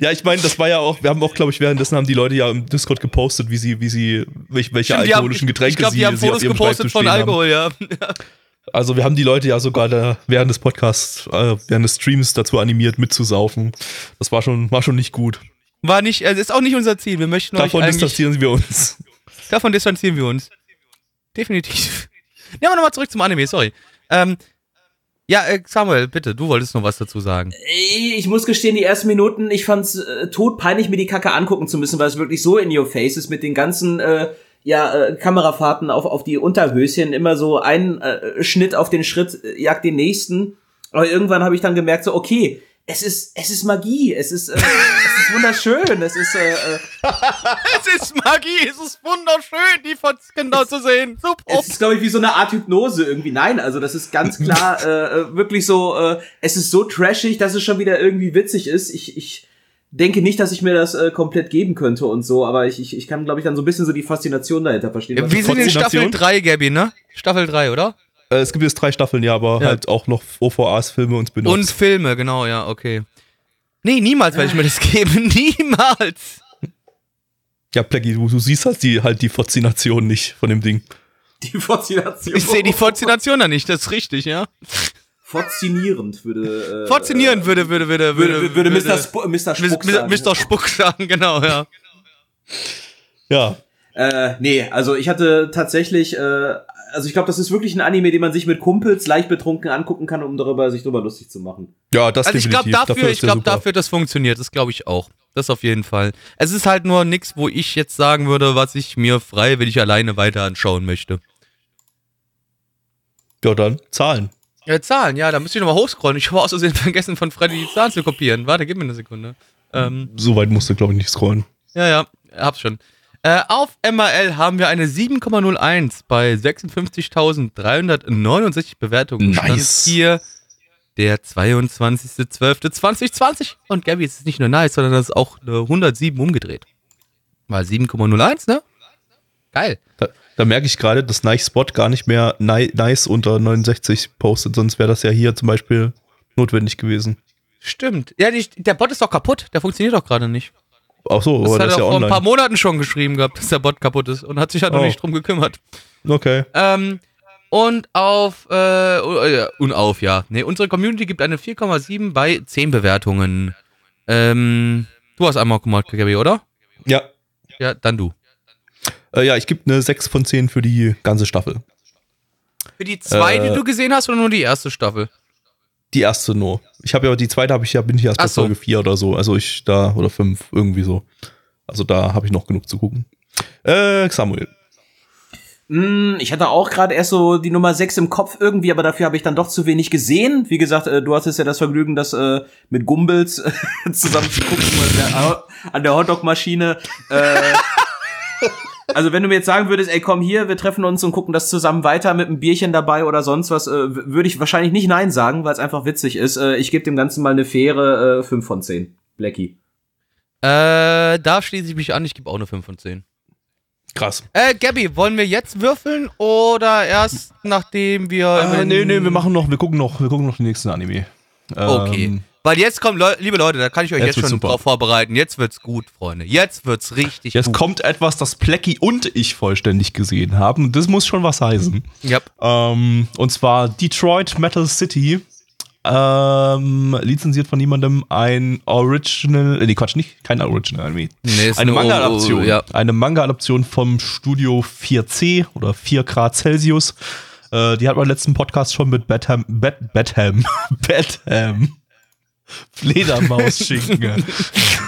Ja, ich meine, das war ja auch, wir haben auch, glaube ich, währenddessen haben die Leute ja im Discord gepostet, wie sie, wie sie, welche, welche Stimmt, die haben- alkoholischen Getränke Ich glaube, sie, die haben sie Fotos gepostet von. Alkohol, ja. Also wir haben die Leute ja sogar da während des Podcasts, äh, während des Streams dazu animiert, mitzusaufen. Das war schon, war schon nicht gut. War nicht, also ist auch nicht unser Ziel. Wir möchten Davon distanzieren wir uns. davon distanzieren wir uns. Definitiv. Ja, aber nochmal zurück zum Anime, sorry. Ähm, ja, äh, Samuel, bitte, du wolltest noch was dazu sagen. Ich muss gestehen, die ersten Minuten, ich fand's äh, todpeinlich, mir die Kacke angucken zu müssen, weil es wirklich so in your face ist mit den ganzen äh, ja, äh, Kamerafahrten auf, auf die Unterhöschen, immer so ein äh, Schnitt auf den Schritt, äh, jagt den nächsten. Aber irgendwann habe ich dann gemerkt, so, okay, es ist, es ist Magie, es ist, äh, es ist wunderschön, es ist, äh, äh, Es ist Magie, es ist wunderschön, die Fotzken da zu sehen. Super. es ist, glaube ich, wie so eine Art Hypnose irgendwie. Nein, also das ist ganz klar äh, äh, wirklich so, äh, es ist so trashig, dass es schon wieder irgendwie witzig ist. Ich, ich denke nicht, dass ich mir das äh, komplett geben könnte und so, aber ich, ich, ich kann, glaube ich, dann so ein bisschen so die Faszination dahinter verstehen. Ja, wir sind in Staffel Faszination? 3, Gabby, ne? Staffel 3, oder? Äh, es gibt jetzt drei Staffeln, ja, aber Ja. halt auch noch OVAs, Filme und Spin-offs. Und Filme, genau, ja, okay. Nee, niemals werde ich mir das geben. Niemals. Ja, Plaggy, du, du siehst halt die, halt die Faszination nicht von dem Ding. die Faszination. Ich sehe die Faszination da nicht, das ist richtig, ja. Faszinierend würde. Äh, Faszinierend würde, würde, würde, würde, würde, Mr. Sp Mr. Spuck sagen. Mr. Spuck sagen, genau, ja. Ja. Äh, nee, also ich hatte tatsächlich, äh, also ich glaube, das ist wirklich ein Anime, den man sich mit Kumpels leicht betrunken angucken kann, um darüber sich drüber lustig zu machen. Ja, das Also ich glaube dafür, ist ich glaube dafür, das funktioniert. Das glaube ich auch. Das auf jeden Fall. Es ist halt nur nix, wo ich jetzt sagen würde, was ich mir freiwillig alleine weiter anschauen möchte. Ja, dann Zahlen. Ja, Zahlen, ja, da müsste ich nochmal hochscrollen. Ich habe aus Versehen vergessen, von Freddy die Zahlen zu kopieren. Warte, gib mir eine Sekunde. Ähm, So weit musst du, glaube ich, nicht scrollen. ja, ja, hab's schon. Äh, auf MRL haben wir eine 7,01 bei 56.369 Bewertungen. Nice. Hier der 22.12.2020. Und Gabby, es ist nicht nur nice, sondern das ist auch eine 107 umgedreht. Mal 7,01, ne? Geil. Da, da merke ich gerade, dass Nice Spot gar nicht mehr ni nice unter 69 postet, sonst wäre das ja hier zum Beispiel notwendig gewesen. Stimmt. Ja, die, der Bot ist doch kaputt. Der funktioniert doch gerade nicht. Ach so, Das aber hat das er ist ja vor ein paar online. Monaten schon geschrieben gehabt, dass der Bot kaputt ist und hat sich halt noch Oh. nicht drum gekümmert. Okay. Ähm, und auf, äh, ja, und auf, ja. Nee, unsere Community gibt eine 4,7 bei 10 Bewertungen. Ähm, du hast einmal gemacht, Gabi, oder? Ja. Ja, dann du. Äh, ja, ich gebe eine 6 von 10 für die ganze Staffel. Für die zwei, Äh, die du gesehen hast, oder nur die erste Staffel? Die erste nur. Ich habe ja die zweite habe ich ja bin ich erst bei so. Folge 4 oder so, also ich da oder 5 irgendwie so. Also da habe ich noch genug zu gucken. Äh, Samuel. Mm, Ich hatte auch gerade erst so die Nummer 6 im Kopf irgendwie, aber dafür habe ich dann doch zu wenig gesehen. Wie gesagt, äh, du hattest ja das Vergnügen, das äh, mit Gumbels äh, zusammen zu gucken an der, an der Hotdog-Maschine. Also wenn du mir jetzt sagen würdest, ey komm hier, wir treffen uns und gucken das zusammen weiter mit einem Bierchen dabei oder sonst was, äh, würde ich wahrscheinlich nicht Nein sagen, weil es einfach witzig ist. Äh, ich gebe dem Ganzen mal eine faire äh, 5 von 10. Blackie. Äh, da schließe ich mich an, ich gebe auch eine 5 von 10. Krass. Äh, Gabby, wollen wir jetzt würfeln oder erst nachdem wir. Äh, nee, nee, wir machen noch, wir gucken noch, wir gucken noch den nächsten Anime. Okay. Weil jetzt kommt, Leu liebe Leute, da kann ich euch Jetzt jetzt, schon super. drauf vorbereiten. Jetzt wird's gut, Freunde. Jetzt wird's richtig Jetzt gut. kommt etwas, das Plecky und ich vollständig gesehen haben. Das muss schon was heißen. Yep. Ähm, und zwar Detroit Metal City. Ähm, lizenziert von niemandem ein Original, äh, nee, Quatsch, nicht, kein Original Anime. Nee, Eine Manga-Adaption. Ja. Eine Manga-Adaption vom Studio 4C oder 4 Grad Celsius. Äh, die hat man im letzten Podcast schon mit Betham, Bet, Betham, Betham, Fledermaus-Schinken.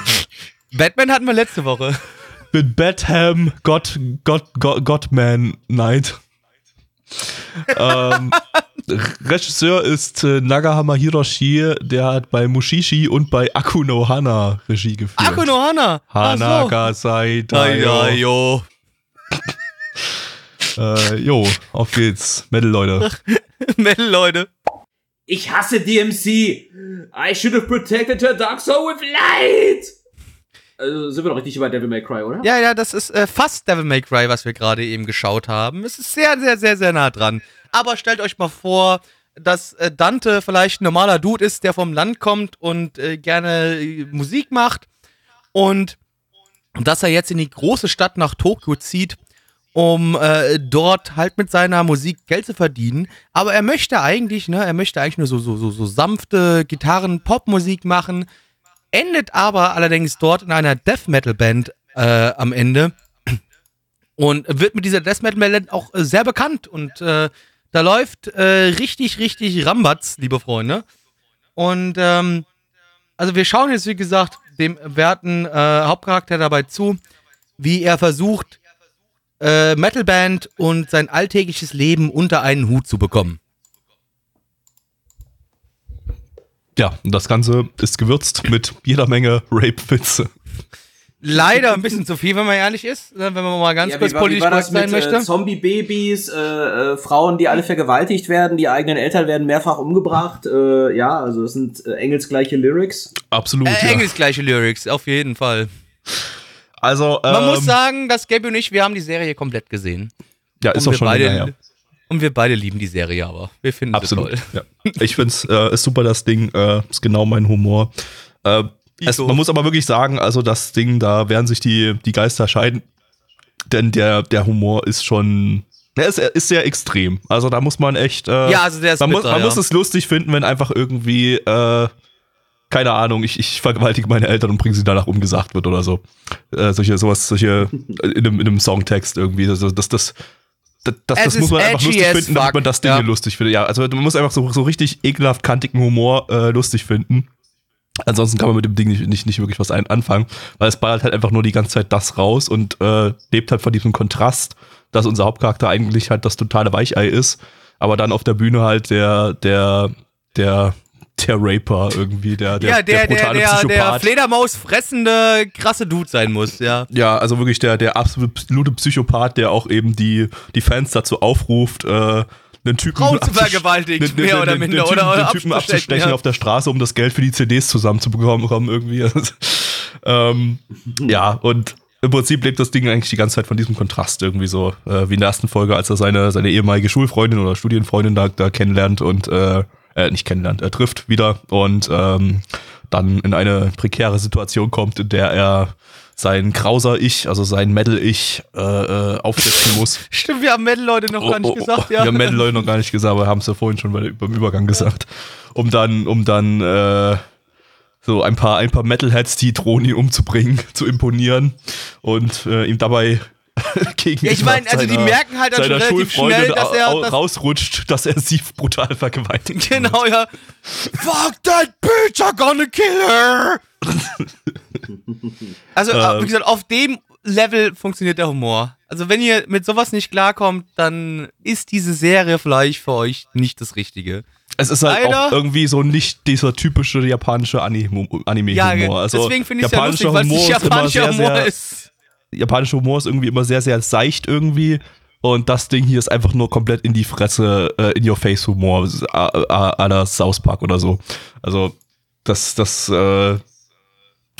Batman hatten wir letzte Woche. mit Betham God, God, God, Godman Knight. ähm, Regisseur ist äh, Nagahama Hiroshi, der hat bei Mushishi und bei Akuno Hana Regie geführt. Akuno Hana. Hanaga so. Jo. Äh, jo, auf geht's. Metal, Leute. Metal, Leute. Ich hasse DMC. I should have protected her dark soul with light. Also sind wir doch richtig über Devil May Cry, oder? Ja, ja, das ist äh, fast Devil May Cry, was wir gerade eben geschaut haben. Es ist sehr, sehr, sehr, sehr nah dran. Aber stellt euch mal vor, dass äh, Dante vielleicht ein normaler Dude ist, der vom Land kommt und äh, gerne äh, Musik macht. Und dass er jetzt in die große Stadt nach Tokio zieht, um äh, dort halt mit seiner Musik Geld zu verdienen. Aber er möchte eigentlich, ne, er möchte eigentlich nur so, so, so, so sanfte Gitarren-Pop-Musik machen, endet aber allerdings dort in einer Death Metal Band äh, am Ende und wird mit dieser Death Metal Band auch äh, sehr bekannt und äh, da läuft äh, richtig, richtig Rambatz, liebe Freunde. Und ähm, also wir schauen jetzt, wie gesagt, dem werten äh, Hauptcharakter dabei zu, wie er versucht, äh, Metalband und sein alltägliches Leben unter einen Hut zu bekommen. Ja, und das Ganze ist gewürzt mit jeder Menge Rape-Witze. Leider ein bisschen zu viel, wenn man ehrlich ist, ne, wenn man mal ganz Ja, kurz wie, war, wie politisch war korrekt das sein mit äh, möchte. Zombie-Babys, äh, äh, Frauen, die alle vergewaltigt werden, die eigenen Eltern werden mehrfach umgebracht. Äh, ja, also das sind äh, engelsgleiche Lyrics. Absolut. Äh, ja. Engelsgleiche Lyrics, auf jeden Fall. Also, Man ähm, muss sagen, dass Gaby und ich, wir haben die Serie komplett gesehen. ja, ist und wir schon beide, länger her. Und wir beide lieben die Serie aber. Wir finden Absolut. sie toll. Ja. Ich find's äh, ist super, das Ding. Äh, ist genau mein Humor. Äh, es, man muss aber wirklich sagen, also das Ding, da werden sich die, die Geister scheiden. Denn der, der Humor ist schon Der ist, ist sehr extrem. Also da muss man echt. Äh, Ja, also der ist man, muss, bitter, man ja. muss es lustig finden, wenn einfach irgendwie, äh, keine Ahnung, ich, ich vergewaltige meine Eltern und bringe sie danach um gesagt wird oder so. Äh, solche, sowas, solche äh, in einem, in einem Songtext irgendwie. Also das, das, das, das, Es das muss man einfach lustig finden, damit man das Ding ja. hier lustig findet. Ja, also man muss einfach so, so richtig ekelhaft kantigen Humor äh, lustig finden. Ansonsten kann man mit dem Ding nicht, nicht, nicht wirklich was anfangen, weil es ballert halt einfach nur die ganze Zeit das raus und äh, lebt halt von diesem Kontrast, dass unser Hauptcharakter eigentlich halt das totale Weichei ist, aber dann auf der Bühne halt der, der, der, der Raper irgendwie, der, der, ja, der, der, brutale der, der Psychopath. Fledermaus fressende krasse Dude sein muss, ja. ja, also wirklich der, der absolute Psychopath, der auch eben die, die Fans dazu aufruft, äh, einen Typen Frauen zu vergewaltigen, den- den- mehr oder den- den minder, Typen, oder- oder Typen abzustechen, ja. auf der Straße, um das Geld für die CDs zusammenzubekommen kommen irgendwie. ähm, ja, und im Prinzip lebt das Ding eigentlich die ganze Zeit von diesem Kontrast irgendwie so, äh, wie in der ersten Folge, als er seine, seine ehemalige Schulfreundin oder Studienfreundin da, da kennenlernt und äh, äh, nicht kennenlernt, er trifft wieder und ähm, dann in eine prekäre Situation kommt, in der er sein Krauser-Ich, also sein Metal-Ich, äh, äh, aufsetzen muss. Stimmt, wir haben Metal-Leute noch gar nicht gesagt, ja. Wir haben Metal-Leute noch gar nicht gesagt, aber haben es ja vorhin schon bei, beim Übergang gesagt. Um dann, um dann äh, so ein paar, ein paar Metalheads, die drohen, ihn umzubringen, zu imponieren und äh, ihm dabei gegen Ja, ich meine, also die merken halt dann schon seiner relativ schnell, dass er au- das- rausrutscht, dass er sie brutal vergewaltigt. Genau, ja. Fuck that bitch, I'm gonna kill her! also, äh, Ähm. wie gesagt, auf dem Level funktioniert der Humor. Also, wenn ihr mit sowas nicht klarkommt, dann ist diese Serie vielleicht für euch nicht das Richtige. Es ist halt Leider- auch irgendwie so nicht dieser typische japanische Anime- Anime-Humor. Ja, also, deswegen finde ich es ja lustig, weil es Humor nicht japanischer sehr, Humor sehr, ist. Japanischer Humor ist irgendwie immer sehr, sehr seicht irgendwie. Und das Ding hier ist einfach nur komplett in die Fresse, äh, in your face Humor, la South Park oder so. Also, das, das, äh,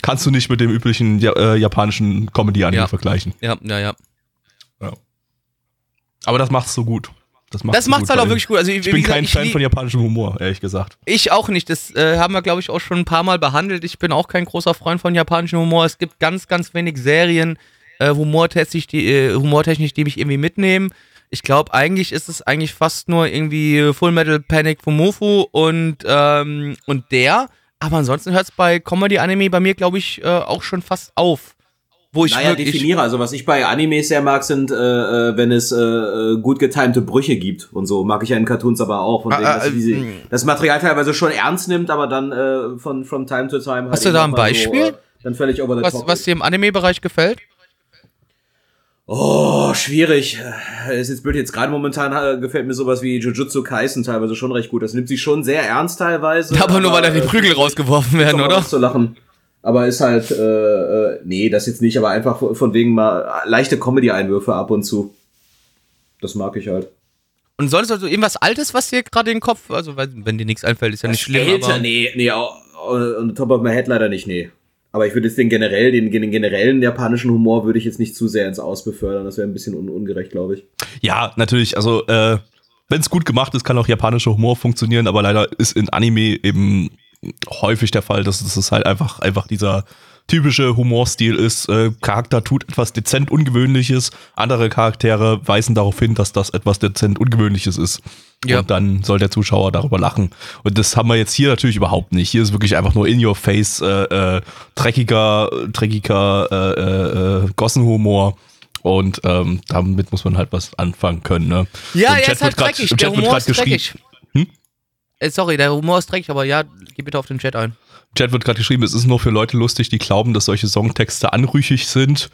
kannst du nicht mit dem üblichen ja, äh, japanischen Comedy-Anime Ja. vergleichen. Ja, ja, ja. Aber das macht's so gut. Das macht's, Das macht's halt auch wirklich gut. Also, Ich bin kein Fan von japanischem Humor, ehrlich gesagt. Ich auch nicht. Das äh, haben wir, glaube ich, auch schon ein paar Mal behandelt. Ich bin auch kein großer Freund von japanischem Humor. Es gibt ganz, ganz wenig Serien, äh, humortechnisch, die, äh, humortechnisch, die mich irgendwie mitnehmen. Ich glaube, eigentlich ist es eigentlich fast nur irgendwie Full Metal Panic Fumofu und, ähm, und der. Aber ansonsten hört es bei Comedy-Anime bei mir, glaube ich, äh, auch schon fast auf. Wo ich naja, wirklich. definiere. Also was ich bei Animes sehr mag, sind, äh, äh, wenn es äh, äh, gut getimte Brüche gibt und so. Mag ich ja in Cartoons aber auch. Von Ah, wegen, dass diese, äh, das Material teilweise schon ernst nimmt, aber dann äh, von from time to time halt Hast du eben da ein Beispiel? So, äh, dann völlig over the was, top. was dir im Anime-Bereich gefällt? Oh, schwierig. Äh, Ist jetzt blöd. Jetzt gerade momentan gefällt mir sowas wie Jujutsu Kaisen teilweise schon recht gut. Das nimmt sich schon sehr ernst teilweise. Aber nur weil da die äh, Prügel rausgeworfen werden, oder? zu lachen. Aber ist halt, äh, äh, nee, das jetzt nicht, aber einfach von wegen mal leichte Comedy-Einwürfe ab und zu. Das mag ich halt. Und sonst also irgendwas Altes, was dir gerade in den Kopf, also wenn dir nichts einfällt, ist ja nicht schlimm. Älter, aber nee, nee, on top of my head leider nicht, nee. Aber ich würde jetzt den generell, den, den generellen japanischen Humor würde ich jetzt nicht zu sehr ins Aus befördern. Das wäre ein bisschen un ungerecht, glaube ich. Ja, natürlich. Also, äh, wenn es gut gemacht ist, kann auch japanischer Humor funktionieren, aber leider ist in Anime eben häufig der Fall, dass es halt einfach, einfach dieser typische Humorstil ist. Äh, Charakter tut etwas dezent Ungewöhnliches, andere Charaktere weisen darauf hin, dass das etwas dezent Ungewöhnliches ist. Ja. Und dann soll der Zuschauer darüber lachen. Und das haben wir jetzt hier natürlich überhaupt nicht. Hier ist wirklich einfach nur in your face, äh, äh, dreckiger, dreckiger äh, äh, äh, Gossenhumor. Und ähm, damit muss man halt was anfangen können. Ne? Ja, er ist halt grad- dreckig. Der Humor ist dreckig. Hm? Äh, sorry, der Humor ist dreckig, aber ja, geh bitte auf den Chat ein. Chat wird gerade geschrieben, es ist nur für Leute lustig, die glauben, dass solche Songtexte anrüchig sind.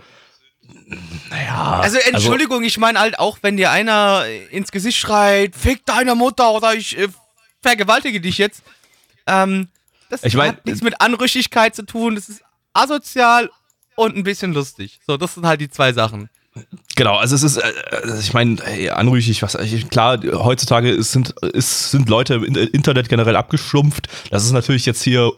Naja. Also Entschuldigung, ich meine halt auch, wenn dir einer ins Gesicht schreit, fick deine Mutter oder ich äh, vergewaltige dich jetzt. Ähm, das Ich mein- hat nichts mit Anrüchigkeit zu tun. Das ist asozial und ein bisschen lustig. So, das sind halt die zwei Sachen. Genau, also es ist, äh, äh, ich meine, anrüchig, was, ich, klar, heutzutage ist, sind, ist, sind Leute im In- Internet generell abgeschrumpft. Das ist natürlich jetzt hier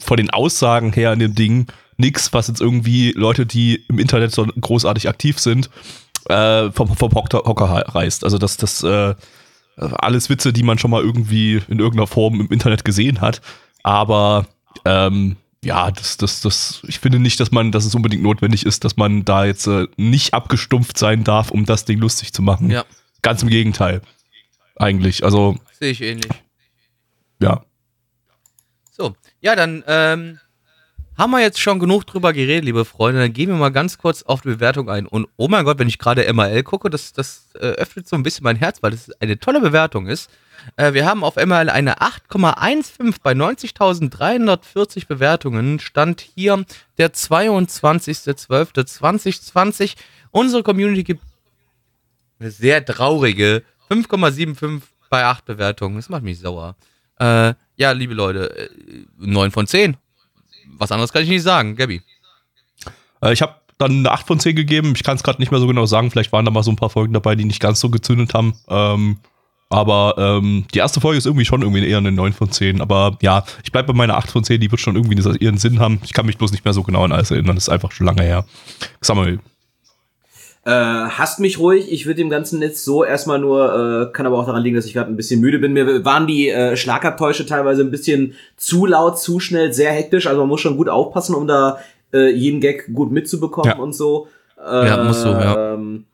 von den Aussagen her in dem Ding nix, was jetzt irgendwie Leute, die im Internet so großartig aktiv sind, äh, vom, vom Hocker, Hocker reißt. Also das, das, äh, alles Witze, die man schon mal irgendwie in irgendeiner Form im Internet gesehen hat. Aber ähm, ja, das, das, das, ich finde nicht, dass man, dass es unbedingt notwendig ist, dass man da jetzt äh, nicht abgestumpft sein darf, um das Ding lustig zu machen. Ja. Ganz im Gegenteil. Eigentlich. Also, Sehe ich ähnlich. ja. So, ja, dann ähm, haben wir jetzt schon genug drüber geredet, liebe Freunde. Dann gehen wir mal ganz kurz auf die Bewertung ein. Und oh mein Gott, wenn ich gerade MRL gucke, das, das äh, öffnet so ein bisschen mein Herz, weil das eine tolle Bewertung ist. Äh, wir haben auf MRL eine 8,15 bei 90.340 Bewertungen. Stand hier der 22.12.2020. Unsere Community gibt eine sehr traurige 5,75 bei 8 Bewertungen. Das macht mich sauer. Äh, ja, liebe Leute, äh, 9 von 10. Was anderes kann ich nicht sagen, Gabby. Äh, ich habe dann eine 8 von 10 gegeben. Ich kann es gerade nicht mehr so genau sagen. Vielleicht waren da mal so ein paar Folgen dabei, die nicht ganz so gezündet haben. Ähm, aber ähm, die erste Folge ist irgendwie schon irgendwie eher eine 9 von 10. Aber ja, ich bleibe bei meiner 8 von 10. Die wird schon irgendwie ihren Sinn haben. Ich kann mich bloß nicht mehr so genau an alles erinnern. Das ist einfach schon lange her. Samuel. Äh, hasst mich ruhig, ich würde dem Ganzen jetzt so erstmal nur, äh, kann aber auch daran liegen, dass ich gerade ein bisschen müde bin. Mir waren die äh, Schlagabtäusche teilweise ein bisschen zu laut, zu schnell, sehr hektisch. Also man muss schon gut aufpassen, um da äh, jeden Gag gut mitzubekommen Ja. und so. Ja, muss so, ja. Ähm,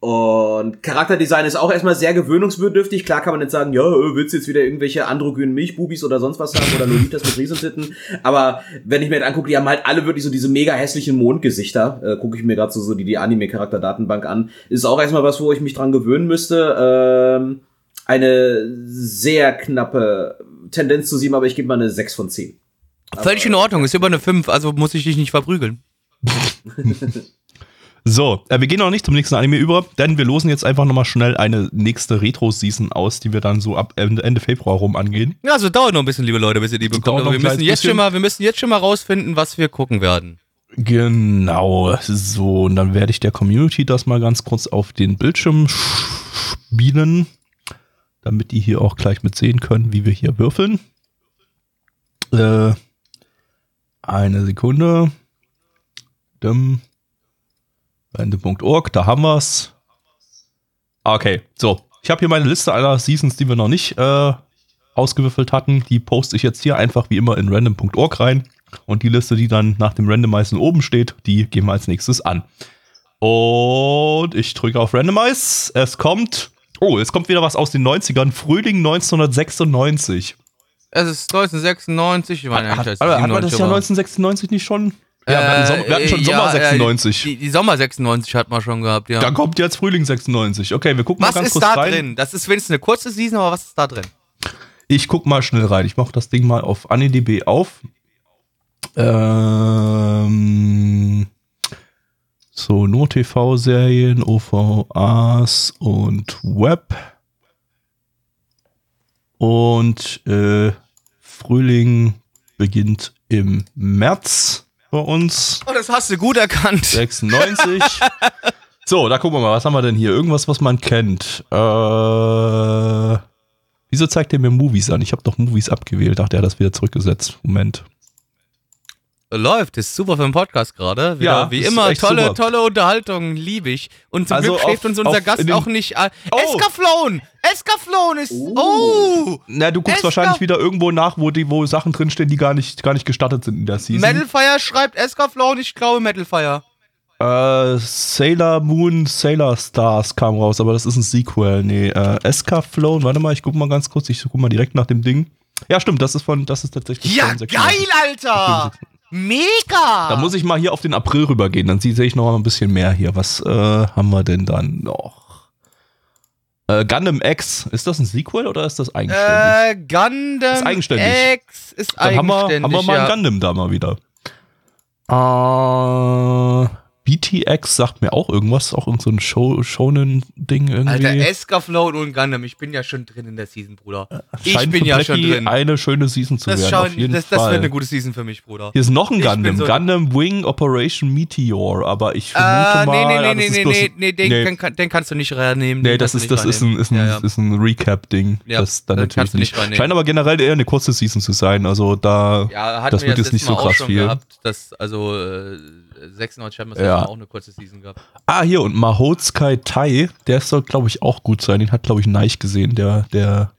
Und Charakterdesign ist auch erstmal sehr gewöhnungsbedürftig. Klar kann man jetzt sagen, ja, äh, willst du jetzt wieder irgendwelche androgynen Milchbubis oder sonst was haben oder Lolitas mit Riesentitten. Aber wenn ich mir jetzt angucke, die haben halt alle wirklich so diese mega hässlichen Mondgesichter. Äh, gucke ich mir gerade so, so die, die Anime-Charakter-Datenbank an. Ist auch erstmal was, wo ich mich dran gewöhnen müsste. Ähm, eine sehr knappe Tendenz zu sieben, aber ich gebe mal eine 6 von 10. Völlig in Ordnung, ist über eine 5, also muss ich dich nicht verprügeln. So, äh, wir gehen noch nicht zum nächsten Anime über, denn wir losen jetzt einfach nochmal schnell eine nächste Retro-Season aus, die wir dann so ab Ende, Ende Februar rum angehen. Ja, also dauert noch ein bisschen, liebe Leute, bis ihr die bekommt. Aber wir müssen jetzt bisschen. schon mal, wir müssen jetzt schon mal rausfinden, was wir gucken werden. Genau, so, und dann werde ich der Community das mal ganz kurz auf den Bildschirm spielen, damit die hier auch gleich mit sehen können, wie wir hier würfeln. Äh, eine Sekunde. Dim. Rende.org, da haben wir's. Okay, so. Ich habe hier meine Liste aller Seasons, die wir noch nicht äh, ausgewürfelt hatten. Die poste ich jetzt hier einfach wie immer in random.org rein. Und die Liste, die dann nach dem Randomizen oben steht, die gehen wir als nächstes an. Und ich drücke auf Randomize. Es kommt. Oh, es kommt wieder was aus den 90ern. Frühling 1996. Es ist 1996, ich meine Hat, hat, hat man das 97, Jahr aber- 1996 nicht schon? Ja, wir hatten, Som- wir hatten schon Äh, Sommer ja, 96. Äh, die, die Sommer 96 hat man schon gehabt, ja. Dann kommt jetzt Frühling 96. Okay, wir gucken was mal ganz ist kurz da rein. drin? Das ist wenigstens eine kurze Season, aber was ist da drin? Ich guck mal schnell rein. Ich mache das Ding mal auf AniDB auf. Ähm, so, nur TV-Serien, OVAs und Web. Und äh, Frühling beginnt im März bei uns. Oh, das hast du gut erkannt. 96. so, da gucken wir mal, was haben wir denn hier? Irgendwas, was man kennt. Äh, wieso zeigt er mir Movies an? Ich habe doch Movies abgewählt. Ach, der hat das wieder zurückgesetzt. Moment. Läuft, ist super für den Podcast gerade. Ja, wie immer, tolle, super. tolle Unterhaltung, liebe ich. Und zum Also Glück schläft uns unser Gast auch nicht an. Oh! Eskaflon! Eskaflon ist. Oh! Na, du guckst Es wahrscheinlich wieder irgendwo nach, wo, die, wo Sachen drinstehen, die gar nicht, gar nicht gestattet sind in der Season. Metalfire schreibt Eskaflon, ich glaube Metalfire. Äh, Sailor Moon, Sailor Stars kam raus, aber das ist ein Sequel. Nee, äh, Escaflown, warte mal, ich guck mal ganz kurz, ich guck mal direkt nach dem Ding. Ja, stimmt, das ist von, das ist tatsächlich Ja, von 96. geil, Alter! Mega! Da muss ich mal hier auf den April rübergehen, dann sehe ich noch mal ein bisschen mehr hier. Was äh, haben wir denn dann noch? Äh, Gundam X, ist das ein Sequel oder ist das eigenständig? äh, Gundam Ist eigenständig. X ist dann haben wir, eigenständig. haben wir mal ja. ein Gundam da mal wieder. Äh, BTX sagt mir auch irgendwas, auch irgend so ein Show, Shonen-Ding irgendwie. Alter, Eskaflon und Gundam, ich bin ja schon drin in der Season, Bruder. Ich Scheint bin für ja schon Blackie drin. eine schöne Season zu Das, werden, schauen, auf jeden das, das Fall. wird eine gute Season für mich, Bruder. Hier ist noch ein Ich bin Gundam, so- Gundam Wing Operation Meteor, aber ich vermute Äh, mal, nee, nee, ja, nee, das nee, nee, nee, nee, den, nee. Kann, den kannst du nicht reinnehmen. Nee, das ist, das ist ein, ist ein, ja, ja. ist ein Recap-Ding. Ja, das dann das natürlich kannst du nicht reinnehmen. Scheint aber generell eher eine kurze Season zu sein. Also da. Ja, das wir wird jetzt nicht so Mal auch krass schon viel. gehabt, dass, also äh, 96 hatten wir Ja. auch eine kurze Season gehabt. Ah, hier, und Mahotsukai Tai, der soll, glaube ich, auch gut sein. Den hat, glaube ich, Neich gesehen, der, der.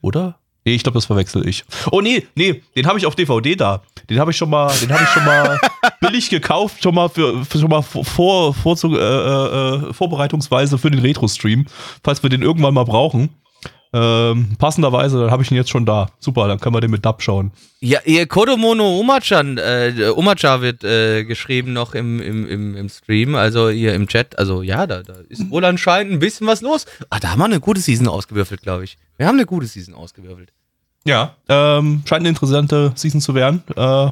Oder? Nee, ich glaube, das verwechsel ich. Oh nee, nee, den habe ich auf DVD da. Den habe ich schon mal, den habe ich schon mal billig gekauft, schon mal für, für schon mal vor, vor, äh, äh, vorbereitungsweise für den Retro-Stream, falls wir den irgendwann mal brauchen. Ähm, passenderweise, dann habe ich ihn jetzt schon da. Super, dann können wir den mit Dub schauen. Ja, ihr Kodomono Umachan, äh, Umacha wird äh, geschrieben noch im, im, im, im Stream, also hier im Chat. Also ja, da, da ist wohl anscheinend ein bisschen was los. Ah, da haben wir eine gute Season ausgewürfelt, glaube ich. Wir haben eine gute Season ausgewürfelt. Ja, ähm, scheint eine interessante Season zu werden. Äh,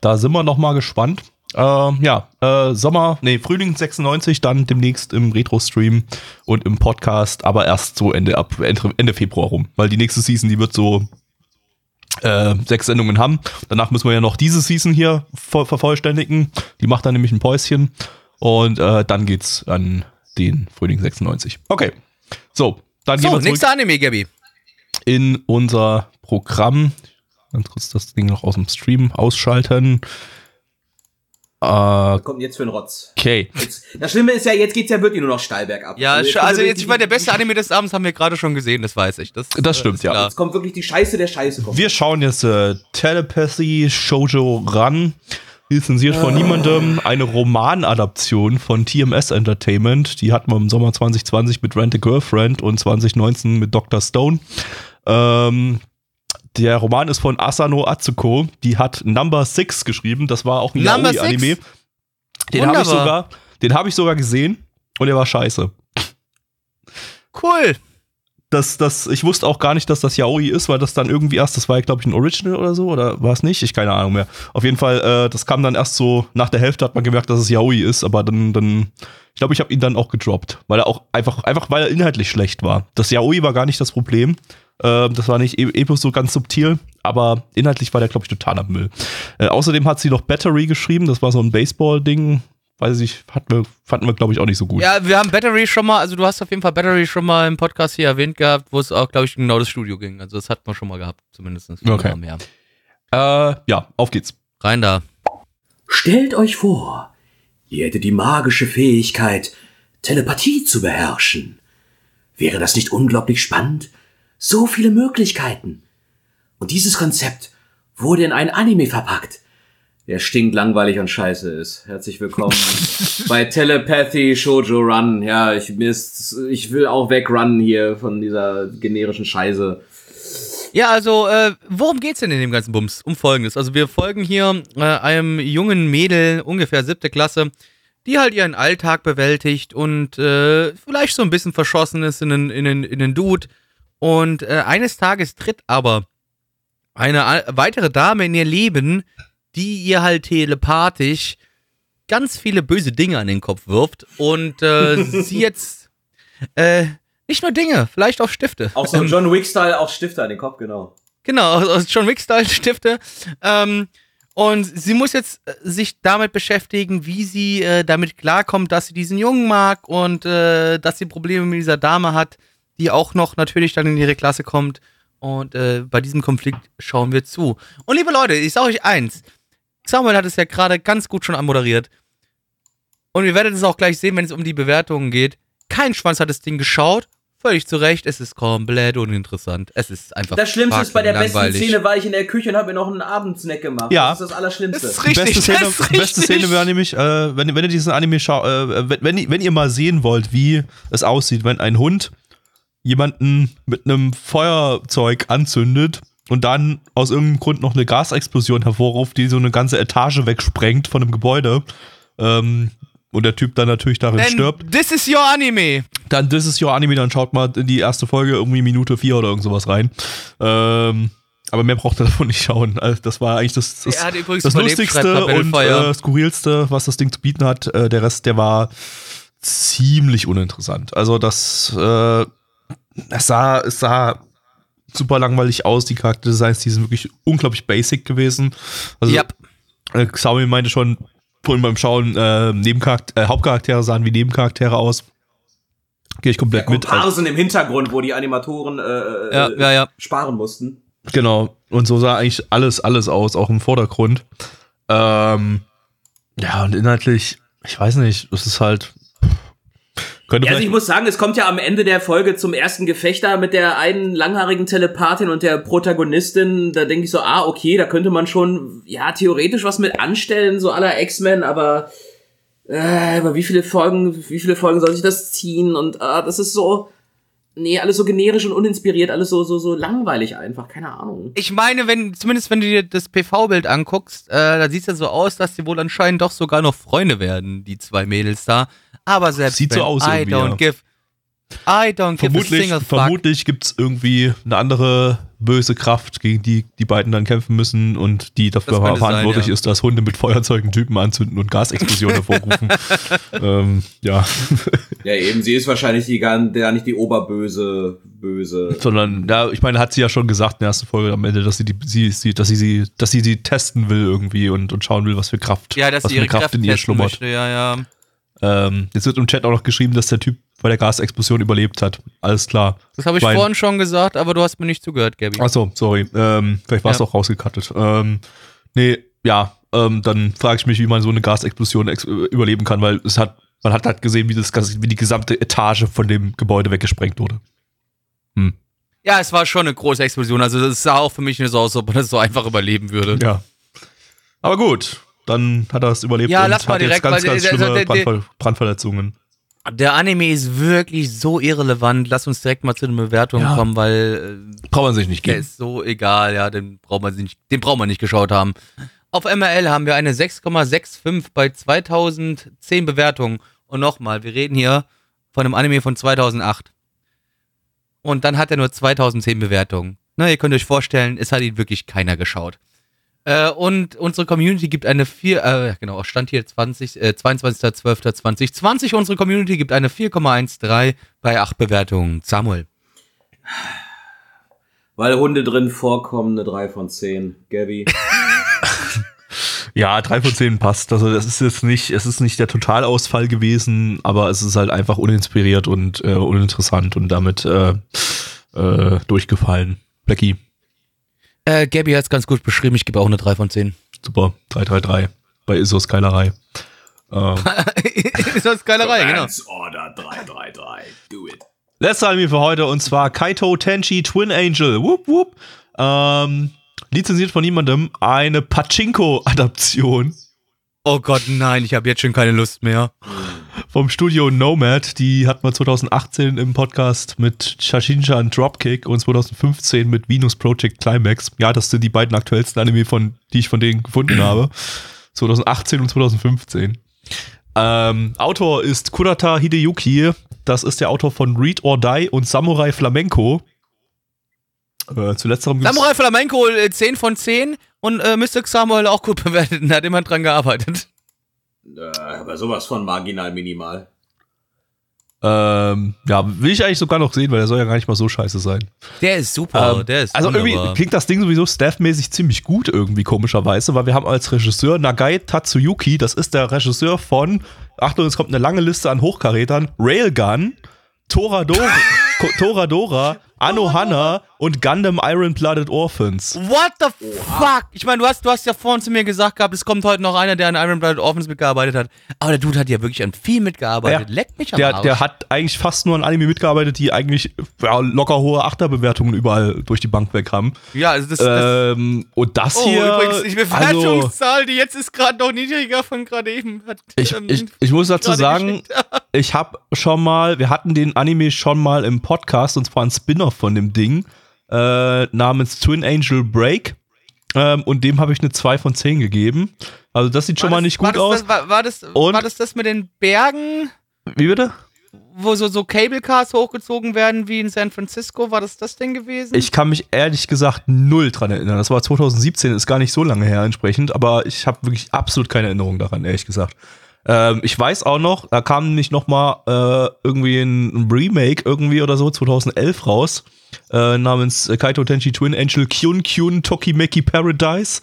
da sind wir noch mal gespannt. Ähm, ja, äh, Sommer, nee, Frühling 96, dann demnächst im Retro-Stream und im Podcast, aber erst so Ende ab Ende, Februar rum, weil die nächste Season, die wird so äh, sechs Sendungen haben. Danach müssen wir ja noch diese Season hier ver vervollständigen. Die macht dann nämlich ein Päuschen und äh, dann geht's an den Frühling 96. Okay, so, dann So, gehen wir zurück nächster Anime, Gabby. in unser Programm. Ganz kurz das Ding noch aus dem Stream ausschalten. Äh, Was kommt jetzt für ein Rotz? Okay. Jetzt, das Schlimme ist ja, jetzt geht's ja wirklich nur noch steil bergab. Ja, jetzt sch- also jetzt, ich meine, der beste Anime des Abends haben wir gerade schon gesehen, das weiß ich. Das, Das äh, stimmt, ist ja. klar. Jetzt kommt wirklich die Scheiße der Scheiße. Kommt. Wir schauen jetzt äh, Telepathy Shoujo Run, lizenziert von niemandem. Eine Romanadaption von TMS Entertainment. Die hatten wir im Sommer 2020 mit Rent a Girlfriend und 2019 mit Dr. Stone. Ähm, der Roman ist von Asano Atsuko. Die hat Number Six geschrieben. Das war auch ein Yaoi-Anime. Den habe ich sogar, den habe ich sogar gesehen und der war scheiße. Cool. das, das, ich wusste auch gar nicht, dass das Yaoi ist, weil das dann irgendwie erst, das war ja, glaube ich, ein Original oder so, oder war es nicht? Ich keine Ahnung mehr. Auf jeden Fall, äh, das kam dann erst so, nach der Hälfte hat man gemerkt, dass es Yaoi ist, aber dann, dann, ich glaube, ich habe ihn dann auch gedroppt, weil er auch einfach, einfach, weil er inhaltlich schlecht war. Das Yaoi war gar nicht das Problem. Äh, das war nicht e- Epos so ganz subtil, aber inhaltlich war der, glaube ich, totaler Müll. Äh, außerdem hat sie noch Battery geschrieben, das war so ein Baseball-Ding. Weiß ich, hatten wir, fanden wir, glaube ich, auch nicht so gut. Ja, wir haben Battery schon mal, also du hast auf jeden Fall Battery schon mal im Podcast hier erwähnt gehabt, wo es auch, glaube ich, genau das Studio ging. Also das hat man schon mal gehabt, zumindest. Okay. Mehr. Äh, ja, auf geht's. Rein da. Stellt euch vor, ihr hättet die magische Fähigkeit, Telepathie zu beherrschen. Wäre das nicht unglaublich spannend? So viele Möglichkeiten. Und dieses Konzept wurde in ein Anime verpackt, der stinkt langweilig und scheiße ist. Herzlich willkommen bei Telepathy Shoujo Run. Ja, ich, mir ist, ich will auch wegrunnen hier von dieser generischen Scheiße. Ja, also, äh, worum geht's denn in dem ganzen Bums? Um Folgendes. Also, wir folgen hier äh, einem jungen Mädel, ungefähr siebte Klasse, die halt ihren Alltag bewältigt und äh, vielleicht so ein bisschen verschossen ist in einen, in einen, in einen Dude. Und äh, eines Tages tritt aber eine weitere Dame in ihr Leben, die ihr halt telepathisch ganz viele böse Dinge an den Kopf wirft und äh, sie jetzt äh, nicht nur Dinge, vielleicht auch Stifte. Auch so John Wick-Style, auch Stifter an den Kopf, genau. Genau, aus- John Wick-Style-Stifte. Ähm, und sie muss jetzt äh, sich damit beschäftigen, wie sie äh, damit klarkommt, dass sie diesen Jungen mag und äh, dass sie Probleme mit dieser Dame hat, die auch noch natürlich dann in ihre Klasse kommt. Und äh, bei diesem Konflikt schauen wir zu. Und liebe Leute, ich sage euch eins. Samuel hat es ja gerade ganz gut schon anmoderiert. Und ihr werdet es auch gleich sehen, wenn es um die Bewertungen geht. Kein Schwanz hat das Ding geschaut. Völlig zu Recht. Es ist komplett uninteressant. Es ist einfach. Das Schlimmste ist, bei der fucking besten langweilig. Szene war ich in der Küche und habe mir noch einen Abendsnack gemacht. Ja. Das ist das Allerschlimmste. Das ist richtig, beste Szene, das ist beste richtig. Szene wäre nämlich, äh, wenn, wenn ihr diesen Anime schaut, äh, wenn, wenn, wenn ihr mal sehen wollt, wie es aussieht, wenn ein Hund jemanden mit einem Feuerzeug anzündet und dann aus irgendeinem Grund noch eine Gasexplosion hervorruft, die so eine ganze Etage wegsprengt von einem Gebäude. Ähm, und der Typ dann natürlich darin Denn stirbt. This is your Anime. Dann, das ist your Anime, dann schaut mal in die erste Folge irgendwie Minute vier oder irgend sowas rein. Ähm, aber mehr braucht ihr davon nicht schauen. Also das war eigentlich das, das, Er das lustigste und äh, skurrilste, was das Ding zu bieten hat. Äh, der Rest, der war ziemlich uninteressant. Also das, äh, es sah, es sah super langweilig aus. Die Charakterdesigns, die sind wirklich unglaublich basic gewesen. Also Yep. äh, Xiaomi meinte schon vorhin beim Schauen, äh, Nebencharakter, äh, Hauptcharaktere sahen wie Nebencharaktere aus. Gehe ich komplett Der mit. Also, Komparsen im Hintergrund, wo die Animatoren äh, Ja, äh, ja, ja. sparen mussten. Genau. Und so sah eigentlich alles, alles aus, auch im Vordergrund. Ähm, ja, und inhaltlich, ich weiß nicht, es ist halt. Könnte Ja, also ich muss sagen, es kommt ja am Ende der Folge zum ersten Gefecht da mit der einen langhaarigen Telepathin und der Protagonistin. Da denke ich so, ah, okay, da könnte man schon, ja, theoretisch was mit anstellen, so aller X-Men, aber, äh, aber wie viele Folgen, wie viele Folgen soll sich das ziehen? Und ah, das ist so, nee, alles so generisch und uninspiriert, alles so, so, so langweilig einfach, keine Ahnung. Ich meine, wenn, zumindest wenn du dir das PV-Bild anguckst, äh, da sieht es ja so aus, dass sie wohl anscheinend doch sogar noch Freunde werden, die zwei Mädels da. Aber selbst Sieht so wenn aus I irgendwie, don't ja. give, I don't give a vermutlich, single fuck. vermutlich gibt's irgendwie eine andere böse Kraft, gegen die die beiden dann kämpfen müssen und die dafür verantwortlich sein, ja. ist, dass Hunde mit Feuerzeugen Typen anzünden und Gasexplosionen hervorrufen. ähm, ja, Ja, eben, sie ist wahrscheinlich die gar, gar nicht die oberböse, böse. sondern ja, ich meine, hat sie ja schon gesagt in der ersten Folge am Ende, dass sie die, sie, sie dass sie sie, dass sie sie testen will irgendwie und, und schauen will, was für Kraft, Ja, dass was sie für ihre Kraft Kräfte in ihr schlummert. möchte, ja, ja. Ähm, jetzt wird im Chat auch noch geschrieben, dass der Typ bei der Gasexplosion überlebt hat. Alles klar. Das habe ich Weil- vorhin schon gesagt, aber du hast mir nicht zugehört, Gabby. Achso, sorry. Ähm, vielleicht war es Ja. auch rausgekattet. Ähm, nee, ja, ähm, dann frage ich mich, wie man so eine Gasexplosion ex äh, überleben kann, weil es hat, man hat halt gesehen, wie, das, wie die gesamte Etage von dem Gebäude weggesprengt wurde. Ja, es war schon eine große Explosion. Also es sah auch für mich nicht so aus, als ob man das so einfach überleben würde. Ja. Aber gut, dann hat er es überlebt Ja, und lass mal hat jetzt direkt, ganz, weil ganz der- schlimme der- der- Brandver Brandverletzungen. Der Anime ist wirklich so irrelevant. Lass uns direkt mal zu den Bewertungen Ja. kommen, weil Braucht man sich nicht äh, der geben. ist so egal. Ja, den braucht man sich nicht, den braucht man nicht geschaut haben. Auf MRL haben wir eine 6,65 bei 2010 Bewertungen. Und nochmal, wir reden hier von einem Anime von 2008. Und dann hat er nur 2010 Bewertungen. Na, ihr könnt euch vorstellen, es hat ihn wirklich keiner geschaut. Äh, und unsere Community gibt eine 4, äh, genau, stand hier 20, äh, 22.12.2020. Unsere Community gibt eine 4,13 bei 8 Bewertungen. Samuel. Weil Hunde drin vorkommen, eine 3 von 10. Gabby. Ja, drei von zehn passt. Also das ist jetzt nicht, es ist nicht der Totalausfall gewesen, aber es ist halt einfach uninspiriert und äh, uninteressant und damit äh, äh, durchgefallen. Blackie, Äh, Gabby hat es ganz gut beschrieben. Ich gebe auch eine 3 von 10. super, 333 bei Isos Keilerei. Ähm, ist das Keilerei, genau. Order 333. Do it. letzter Anime für heute und zwar Kaito Tenchi Twin Angel. Whoop, whoop. Ähm, lizenziert von niemandem eine Pachinko-Adaption Oh Gott, nein, ich habe jetzt schon keine Lust mehr. vom Studio Nomad. Die hat man 2018 im Podcast mit Shashinshan Dropkick und 2015 mit Venus Project Climax. Ja, das sind die beiden aktuellsten Anime, von, die ich von denen gefunden habe. 2018 und 2015. Ähm, Autor ist Kurata Hideyuki. Das ist der Autor von Read or Die und Samurai Flamenco. Äh, zu letzterem gibt's- Samurai Flamenco äh, 10 von 10 und äh, Mr. Samuel auch gut bewertet. Da hat jemand dran gearbeitet. Äh, aber sowas von marginal minimal. Ähm, ja, will ich eigentlich sogar noch sehen, weil der soll ja gar nicht mal so scheiße sein. Der ist super, Ähm, der ist also wunderbar. irgendwie klingt das Ding sowieso staffmäßig ziemlich gut irgendwie komischerweise, weil wir haben als Regisseur Nagai Tatsuyuki, das ist der Regisseur von, Achtung, es kommt eine lange Liste an Hochkarätern, Railgun, Toradora, Ko- Toradora, Anohana und Gundam Iron Blooded Orphans. What the fuck? Ich meine, du hast, du hast ja vorhin zu mir gesagt gehabt, es kommt heute noch einer, der an Iron Blooded Orphans mitgearbeitet hat. Aber der Dude hat ja wirklich an viel mitgearbeitet. Ja. Leck mich am Der, Arsch. der hat eigentlich fast nur an Anime mitgearbeitet, die eigentlich ja, locker hohe Achterbewertungen überall durch die Bank weg haben. ja, also das, das Ähm, und das Oh, hier. übrigens, die also, Bewertungszahl, die jetzt ist gerade noch niedriger von gerade eben. Hat, ich, ähm, ich, ich muss dazu sagen, geschickt. ich habe schon mal, wir hatten den Anime schon mal im Podcast, und zwar ein Spin-off von dem Ding, äh, namens Twin Angel Break. Ähm, und dem habe ich eine 2 von 10 gegeben. Also das sieht schon War mal das- nicht war gut das, aus. Das, war, war, das, Und- war das das mit den Bergen, Wie bitte? wo so, so Cable Cars hochgezogen werden wie in San Francisco? War das das Ding gewesen? Ich kann mich ehrlich gesagt null dran erinnern. Das war 2017, ist gar nicht so lange her entsprechend, aber ich habe wirklich absolut keine Erinnerung daran, ehrlich gesagt. Ähm, ich weiß auch noch, da kam nämlich noch mal äh, irgendwie ein Remake irgendwie oder so 2011 raus äh, namens äh, Kaito Tenchi Twin Angel Kyun Kyun Tokimeki Paradise.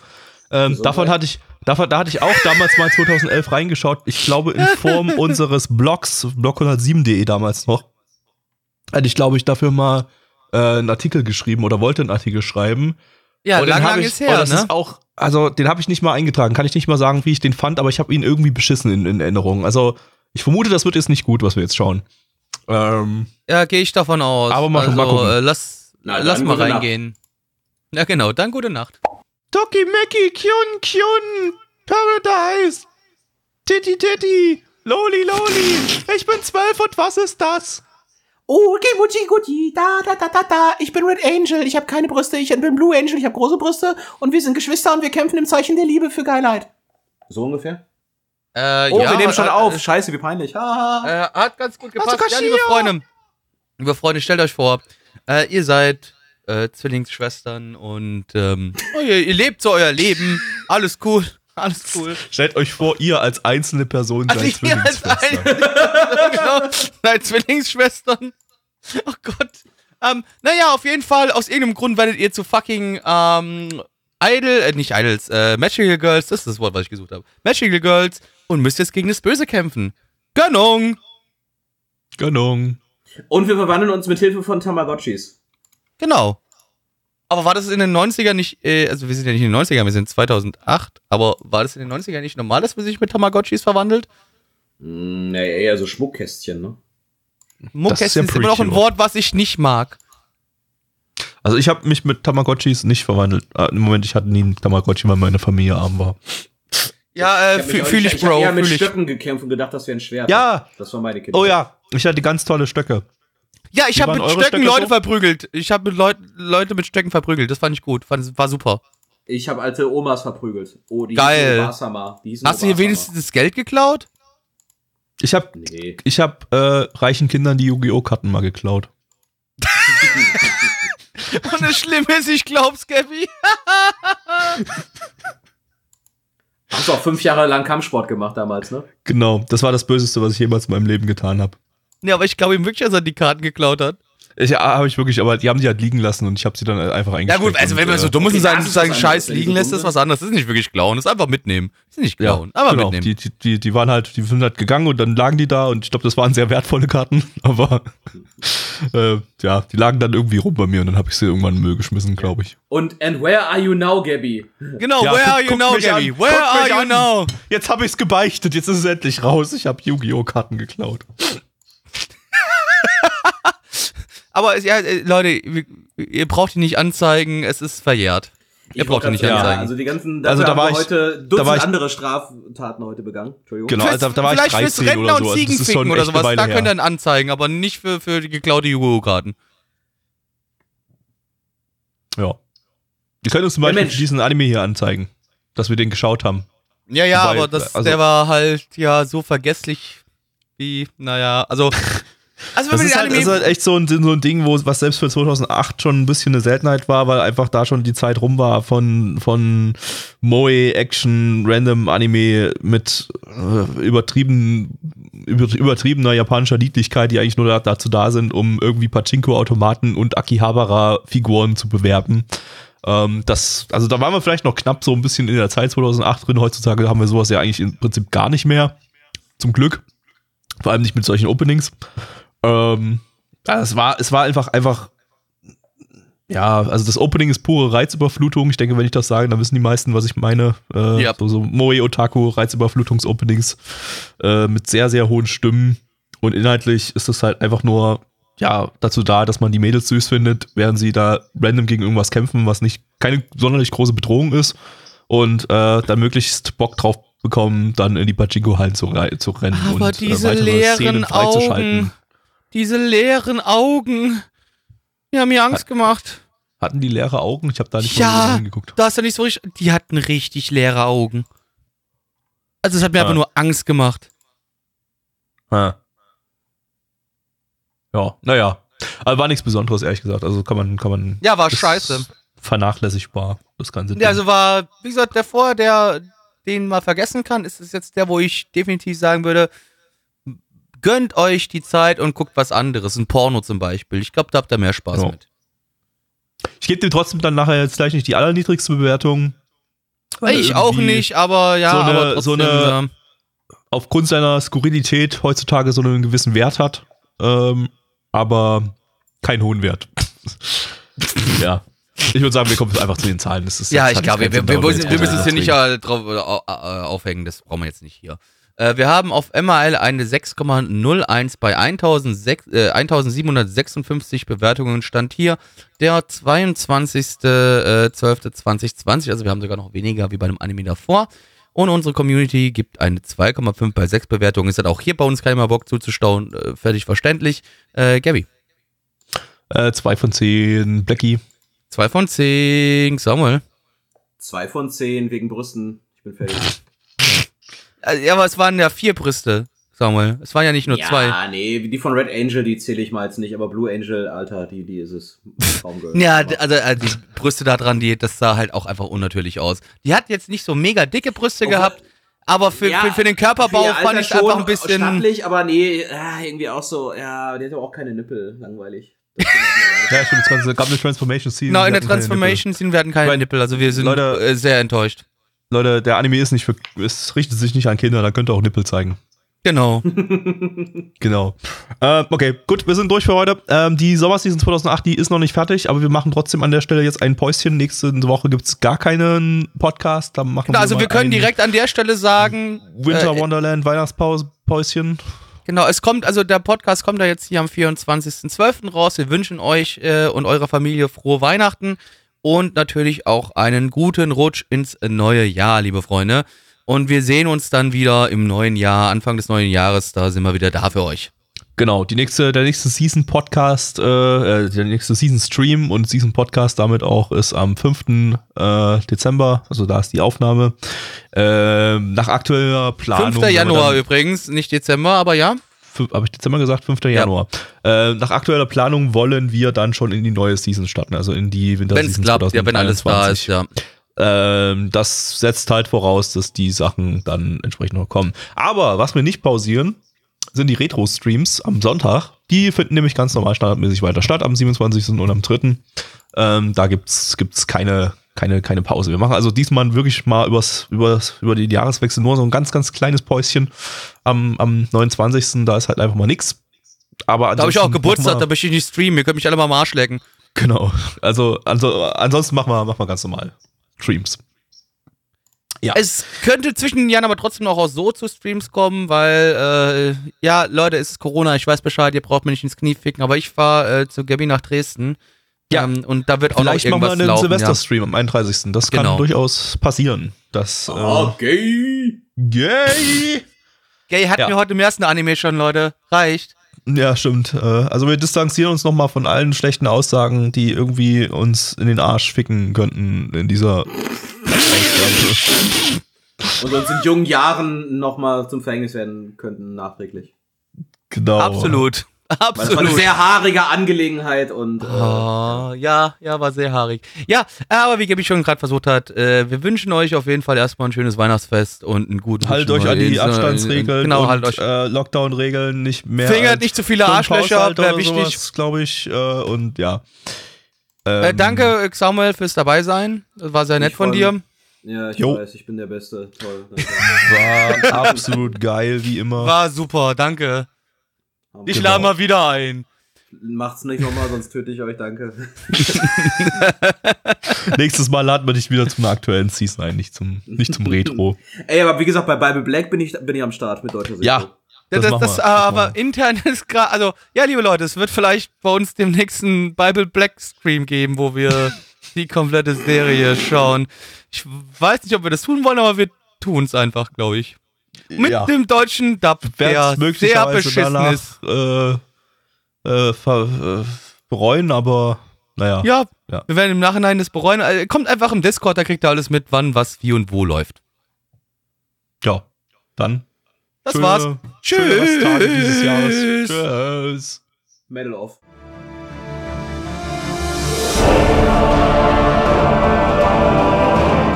Ähm, So davon hatte ich davon, da hatte ich auch damals mal 2011 reingeschaut. Ich glaube in Form unseres Blogs blog107.de damals noch. Hatte ich glaube ich dafür mal äh, einen Artikel geschrieben oder wollte einen Artikel schreiben. ja, Und lang, lang ich, ist oh, her, das ne? ist auch, also den habe ich nicht mal eingetragen. Kann ich nicht mal sagen, wie ich den fand, aber ich habe ihn irgendwie beschissen in, in Erinnerung. Also ich vermute, das wird jetzt nicht gut, was wir jetzt schauen. Ähm, Ja, gehe ich davon aus. Aber mal- also, mal gucken. Äh, lass, Na, lass mal gute Nacht. reingehen. Ja, genau, dann gute Nacht. Doki Meki Kyun Kyun Paradise Titi Titi Loli Loli Ich bin zwölf und was ist das? Oh, Gucci, Gucci, da, da, da, da, da. Ich bin Red Angel. Ich habe keine Brüste. Ich bin Blue Angel. Ich habe große Brüste. Und wir sind Geschwister und wir kämpfen im Zeichen der Liebe für Geilheit. So ungefähr? Äh, Oh, ja, wir nehmen schon äh, auf. Scheiße, wie peinlich. Haha. Äh, hat ganz gut gepasst. Ja, liebe. Freunde, liebe Freunde, stellt euch vor, äh, ihr seid äh, Zwillingsschwestern und ähm, oh, ihr, ihr lebt so euer Leben. Alles cool, alles cool. Stellt euch vor, ihr als einzelne Person Also seid ihr als genau, seid Zwillingsschwestern. Oh Gott. Ähm, naja, auf jeden Fall, aus irgendeinem Grund werdet ihr zu fucking ähm, Idol, äh, nicht Idols, äh, Magical Girls, das ist das Wort, was ich gesucht habe. Magical Girls und müsst jetzt gegen das Böse kämpfen. Gönnung! Gönnung. Und wir verwandeln uns mit Hilfe von Tamagotchis. Genau. Aber war das in den 90ern nicht, äh, also wir sind ja nicht in den 90ern, wir sind 2008, aber war das in den 90ern nicht normal, dass man sich mit Tamagotchis verwandelt? Hm, nee, eher so Schmuckkästchen, ne? Muckkästchen ja ist immer noch ein. Wort, was ich nicht mag. Also ich habe mich mit Tamagotchis nicht verwandelt. Ah, Im Moment, ich hatte nie einen Tamagotchi, weil meine Familie arm war. Ja, äh, fühle ich, hab Bro, eher mit fühl ich. Stöcken gekämpft und gedacht, das wäre ein Schwert. Ja. Das war meine Kinder. Oh ja, ich hatte ganz tolle Stöcke. Ja, ich habe mit Stöcken Stöcke Leute so? verprügelt. Ich habe mit Leut Leute mit Stöcken verprügelt. Das fand ich gut. Fand, war super. Ich habe alte Omas verprügelt. Oh, die Geil. Obasama. Die Hast du hier wenigstens das Geld geklaut? Ich habe Nee. ich hab, äh, reichen Kindern die Yu-Gi-Oh! Karten mal geklaut. Und das Schlimme ist, ich glaub's, Gabby. Hast du auch fünf Jahre lang Kampfsport gemacht damals, ne? Genau, das war das Böseste, was ich jemals in meinem Leben getan habe. Nee, aber ich glaube ihm wirklich, dass er die Karten geklaut hat. Ich ja, habe ich wirklich, aber die haben die halt liegen lassen und ich habe sie dann einfach Ja eingesteckt. gut, also wenn man und, so äh, dumm ist und seinen, Scheiß liegen lässt, ist was anderes. Das ist nicht wirklich klauen, das ist einfach mitnehmen. Das ist nicht klauen, aber genau, mitnehmen. die, die, die, die waren halt, die sind halt gegangen und dann lagen die da und ich glaube, das waren sehr wertvolle Karten, aber äh, ja, die lagen dann irgendwie rum bei mir und dann habe ich sie irgendwann in den Müll geschmissen, glaube ich. Und and where are you now, Gabby? Genau, Ja, where are you now, Gabby? an, Where are you an. now? Jetzt habe ich es gebeichtet, jetzt ist es endlich raus. Ich habe Yu-Gi-Oh! Karten geklaut. Aber ja, äh, Leute, ihr braucht die nicht anzeigen, es ist verjährt. Ihr Ich braucht wollte nicht anzeigen. Also die ganzen, Also da war ich- heute da Dutzend war ich- andere Straftaten heute begangen. Entschuldigung. Genau, Fürs- also da war ich vielleicht 13 fürs Rentner oder so. und Also das ist Ziegenficken schon oder sowas, da her. könnt ihr dann anzeigen, aber nicht für, für die geklaute Yu-Gi-Oh-Karten. Ja. Die können uns zum Ja, Beispiel Mensch. diesen Anime hier anzeigen, dass wir den geschaut haben. Ja, ja, Wobei, aber das, also- der war halt ja so vergesslich wie, naja, also. Also Das ist halt, ist halt echt so ein, so ein Ding, wo was selbst für 2008 schon ein bisschen eine Seltenheit war, weil einfach da schon die Zeit rum war von, von Moe, Action, Random Anime mit äh, übertrieben, über, übertriebener japanischer Niedlichkeit, die eigentlich nur da, dazu da sind, um irgendwie Pachinko-Automaten und Akihabara-Figuren zu bewerben. Ähm, das, also da waren wir vielleicht noch knapp so ein bisschen in der Zeit 2008 drin. Heutzutage haben wir sowas ja eigentlich im Prinzip gar nicht mehr. Zum Glück. Vor allem nicht mit solchen Openings. Ähm, ja, es war, es war einfach, einfach, ja, also das Opening ist pure Reizüberflutung. Ich denke, wenn ich das sage, dann wissen die meisten, was ich meine. Äh, Ja. So, so Moe Otaku Reizüberflutungs-Openings äh, mit sehr, sehr hohen Stimmen. Und inhaltlich ist es halt einfach nur, ja, dazu da, dass man die Mädels süß findet, während sie da random gegen irgendwas kämpfen, was nicht keine sonderlich große Bedrohung ist. Und äh, dann möglichst Bock drauf bekommen, dann in die Pachinko-Hallen zu, zu rennen aber und diese weitere leeren Szenen freizuschalten. Augen. Diese leeren Augen. Die haben mir Angst gemacht. Hatten die leere Augen? Ich habe da nicht Ja. mal so hingeguckt. Da hast du nicht so richtig. Die hatten richtig leere Augen. Also es hat mir Ah. einfach nur Angst gemacht. Ja, ja naja. Aber war nichts Besonderes, ehrlich gesagt. Also kann man, kann man. Ja, war ist scheiße. Vernachlässigbar, das ganze Ja, also war, wie gesagt, der vorher, der den mal vergessen kann, ist es jetzt der, wo ich definitiv sagen würde, gönnt euch die Zeit und guckt was anderes. Ein Porno zum Beispiel. Ich glaube, da habt ihr mehr Spaß Ja. mit. Ich gebe dir trotzdem dann nachher jetzt gleich nicht die allerniedrigste Bewertung. Ich auch nicht, aber ja, so eine- aber so trotzdem, eine- ähm, Aufgrund seiner Skurrilität heutzutage so einen gewissen Wert hat. Ähm, aber keinen hohen Wert. ja. Ich würde sagen, wir kommen einfach zu den Zahlen. Ja, ich hat glaube, wir, wir, wir müssen uns hier nicht äh, drauf au- äh, aufhängen, das brauchen wir jetzt nicht hier. Äh, wir haben auf MRL eine 6,01 bei 1006, äh, 1756 Bewertungen. Stand hier der 22.12.2020. Also wir haben sogar noch weniger wie bei einem Anime davor. Und unsere Community gibt eine 2,5 bei 6 Bewertungen. Es hat auch hier bei uns keiner Bock zuzustauen. Äh, völlig verständlich. Äh, Gabby. Äh, zwei von zehn, Blackie. Zwei von zehn. Samuel. Zwei von zehn wegen Brüsten. Ich bin fertig. Äh, Ja, aber es waren ja vier Brüste, Samuel. Es waren ja nicht nur ja, zwei. nee, die von Red Angel, die zähle ich mal jetzt nicht, aber Blue Angel, Alter, die, die ist es. Ja, also äh, die Brüste da dran, die, das sah halt auch einfach unnatürlich aus. Die hat jetzt nicht so mega dicke Brüste Obwohl- gehabt, aber für, Ja, für, für den Körperbau für fand ich einfach ein bisschen. Stattlich, aber nee, äh, irgendwie auch so, ja, die hat aber auch keine Nippel, langweilig. Ja, stimmt, es gab- eine Transformation Scene. Genau, in die der hatten keine Transformation Scene werden keine Nippel, also wir sind Leute- äh, sehr enttäuscht. Leute, der Anime ist nicht für, es richtet sich nicht an Kinder, da könnt ihr auch Nippel zeigen. Genau. Genau. Äh, okay, gut, wir sind durch für heute. Ähm, die Sommerseason 2008, die ist noch nicht fertig, aber wir machen trotzdem an der Stelle jetzt ein Päuschen. Nächste Woche gibt es gar keinen Podcast. Dann machen genau also mal wir können direkt an der Stelle sagen, Winter äh, Wonderland Weihnachtspäuschen. Genau, es kommt, also der Podcast kommt da jetzt hier am 24.12. raus. Wir wünschen euch äh, und eurer Familie frohe Weihnachten und natürlich auch einen guten Rutsch ins neue Jahr, liebe Freunde. Und wir sehen uns dann wieder im neuen Jahr, Anfang des neuen Jahres, da sind wir wieder da für euch. Genau, die nächste, der nächste Season Podcast, äh, äh, der nächste Season Stream und Season Podcast damit auch ist am 5. Äh, Dezember, also da ist die Aufnahme. Ähm, nach aktueller Planung. 5. wenn wir Januar übrigens, nicht Dezember, aber ja. Habe ich Dezember gesagt? 5. Januar. Äh, nach aktueller Planung wollen wir dann schon in die neue Season starten, also in die Wenn es Winterseason klappt, ja, wenn alles da ist, 2021. ja. Ähm, das setzt halt voraus, dass die Sachen dann entsprechend noch kommen. Aber was wir nicht pausieren, sind die Retro-Streams am Sonntag. Die finden nämlich ganz normal standardmäßig weiter statt, am 27. und am 3. Ähm, da gibt's, gibt's keine, keine, keine Pause. Wir machen also diesmal wirklich mal übers, übers, über den Jahreswechsel nur so ein ganz, ganz kleines Päuschen am, am 29. Da ist halt einfach mal nix. Aber Da habe ich auch Geburtstag, da möchte ich nicht streamen, ihr könnt mich alle mal am Arsch lecken. Genau. Also, also ansonsten machen wir, machen wir ganz normal Streams. Ja. Es könnte zwischen den Jahren aber trotzdem noch auch so zu Streams kommen, weil, äh, ja, Leute, es ist Corona, ich weiß Bescheid, ihr braucht mir nicht ins Knie ficken, aber ich fahre äh, zu Gabi nach Dresden. Ja. Ähm, und da wird auch Vielleicht noch machen wir irgendwas einen laufen. Ja. Silvester-Stream am 31. Das kann Genau. durchaus passieren. Das, äh, Okay. yay! Gay hat Ja. mir heute im ersten Anime schon, Leute. Reicht. Ja, stimmt. Äh, Also wir distanzieren uns nochmal von allen schlechten Aussagen, die irgendwie uns in den Arsch ficken könnten in dieser Ausgabe. Und uns in jungen Jahren nochmal zum Verhängnis werden könnten, nachträglich. Genau. Absolut. Weil das war eine Absolut. sehr haarige Angelegenheit und äh, Oh, ja, ja, war sehr haarig. Ja, aber wie Gabi schon gerade versucht hat, äh, wir wünschen euch auf jeden Fall erstmal ein schönes Weihnachtsfest und einen guten Halt euch an die ins- Abstandsregeln Genau, halt euch. äh, Lockdown-Regeln nicht mehr. Fingert nicht zu viele Arschlöcher, Haushalte wäre wichtig. glaube ich. Äh, und ja. Äh, Ähm, danke, Samuel, fürs dabei sein. Das war sehr nett von dir. ja, ich Jo. weiß, ich bin der Beste. Toll. danke. War absolut geil, wie immer. War super, danke. Ich Genau. lade mal wieder ein. Macht's nicht nochmal, sonst töte ich euch, danke. Nächstes Mal laden wir dich wieder zum aktuellen Season ein, nicht zum, nicht zum Retro. Ey, aber wie gesagt, bei Bible Black bin ich, bin ich am Start mit deutscher Synchro. Ja. Das, Das das, machen das, wir, das aber wir. intern ist gerade, also, ja, liebe Leute, es wird vielleicht bei uns dem nächsten Bible Black Stream geben, wo wir die komplette Serie schauen. Ich weiß nicht, ob wir das tun wollen, aber wir tun es einfach, glaube ich. Mit Ja. dem deutschen Dub, der sehr beschissen danach, ist. Äh, äh, ver, äh, bereuen, aber naja. Ja, Ja. wir werden im Nachhinein das bereuen. Also, kommt einfach im Discord, da kriegt ihr alles mit, wann, was, wie und wo läuft. Ja. Dann. Das schöne- war's. Tschüss. Tschüss. Medal off.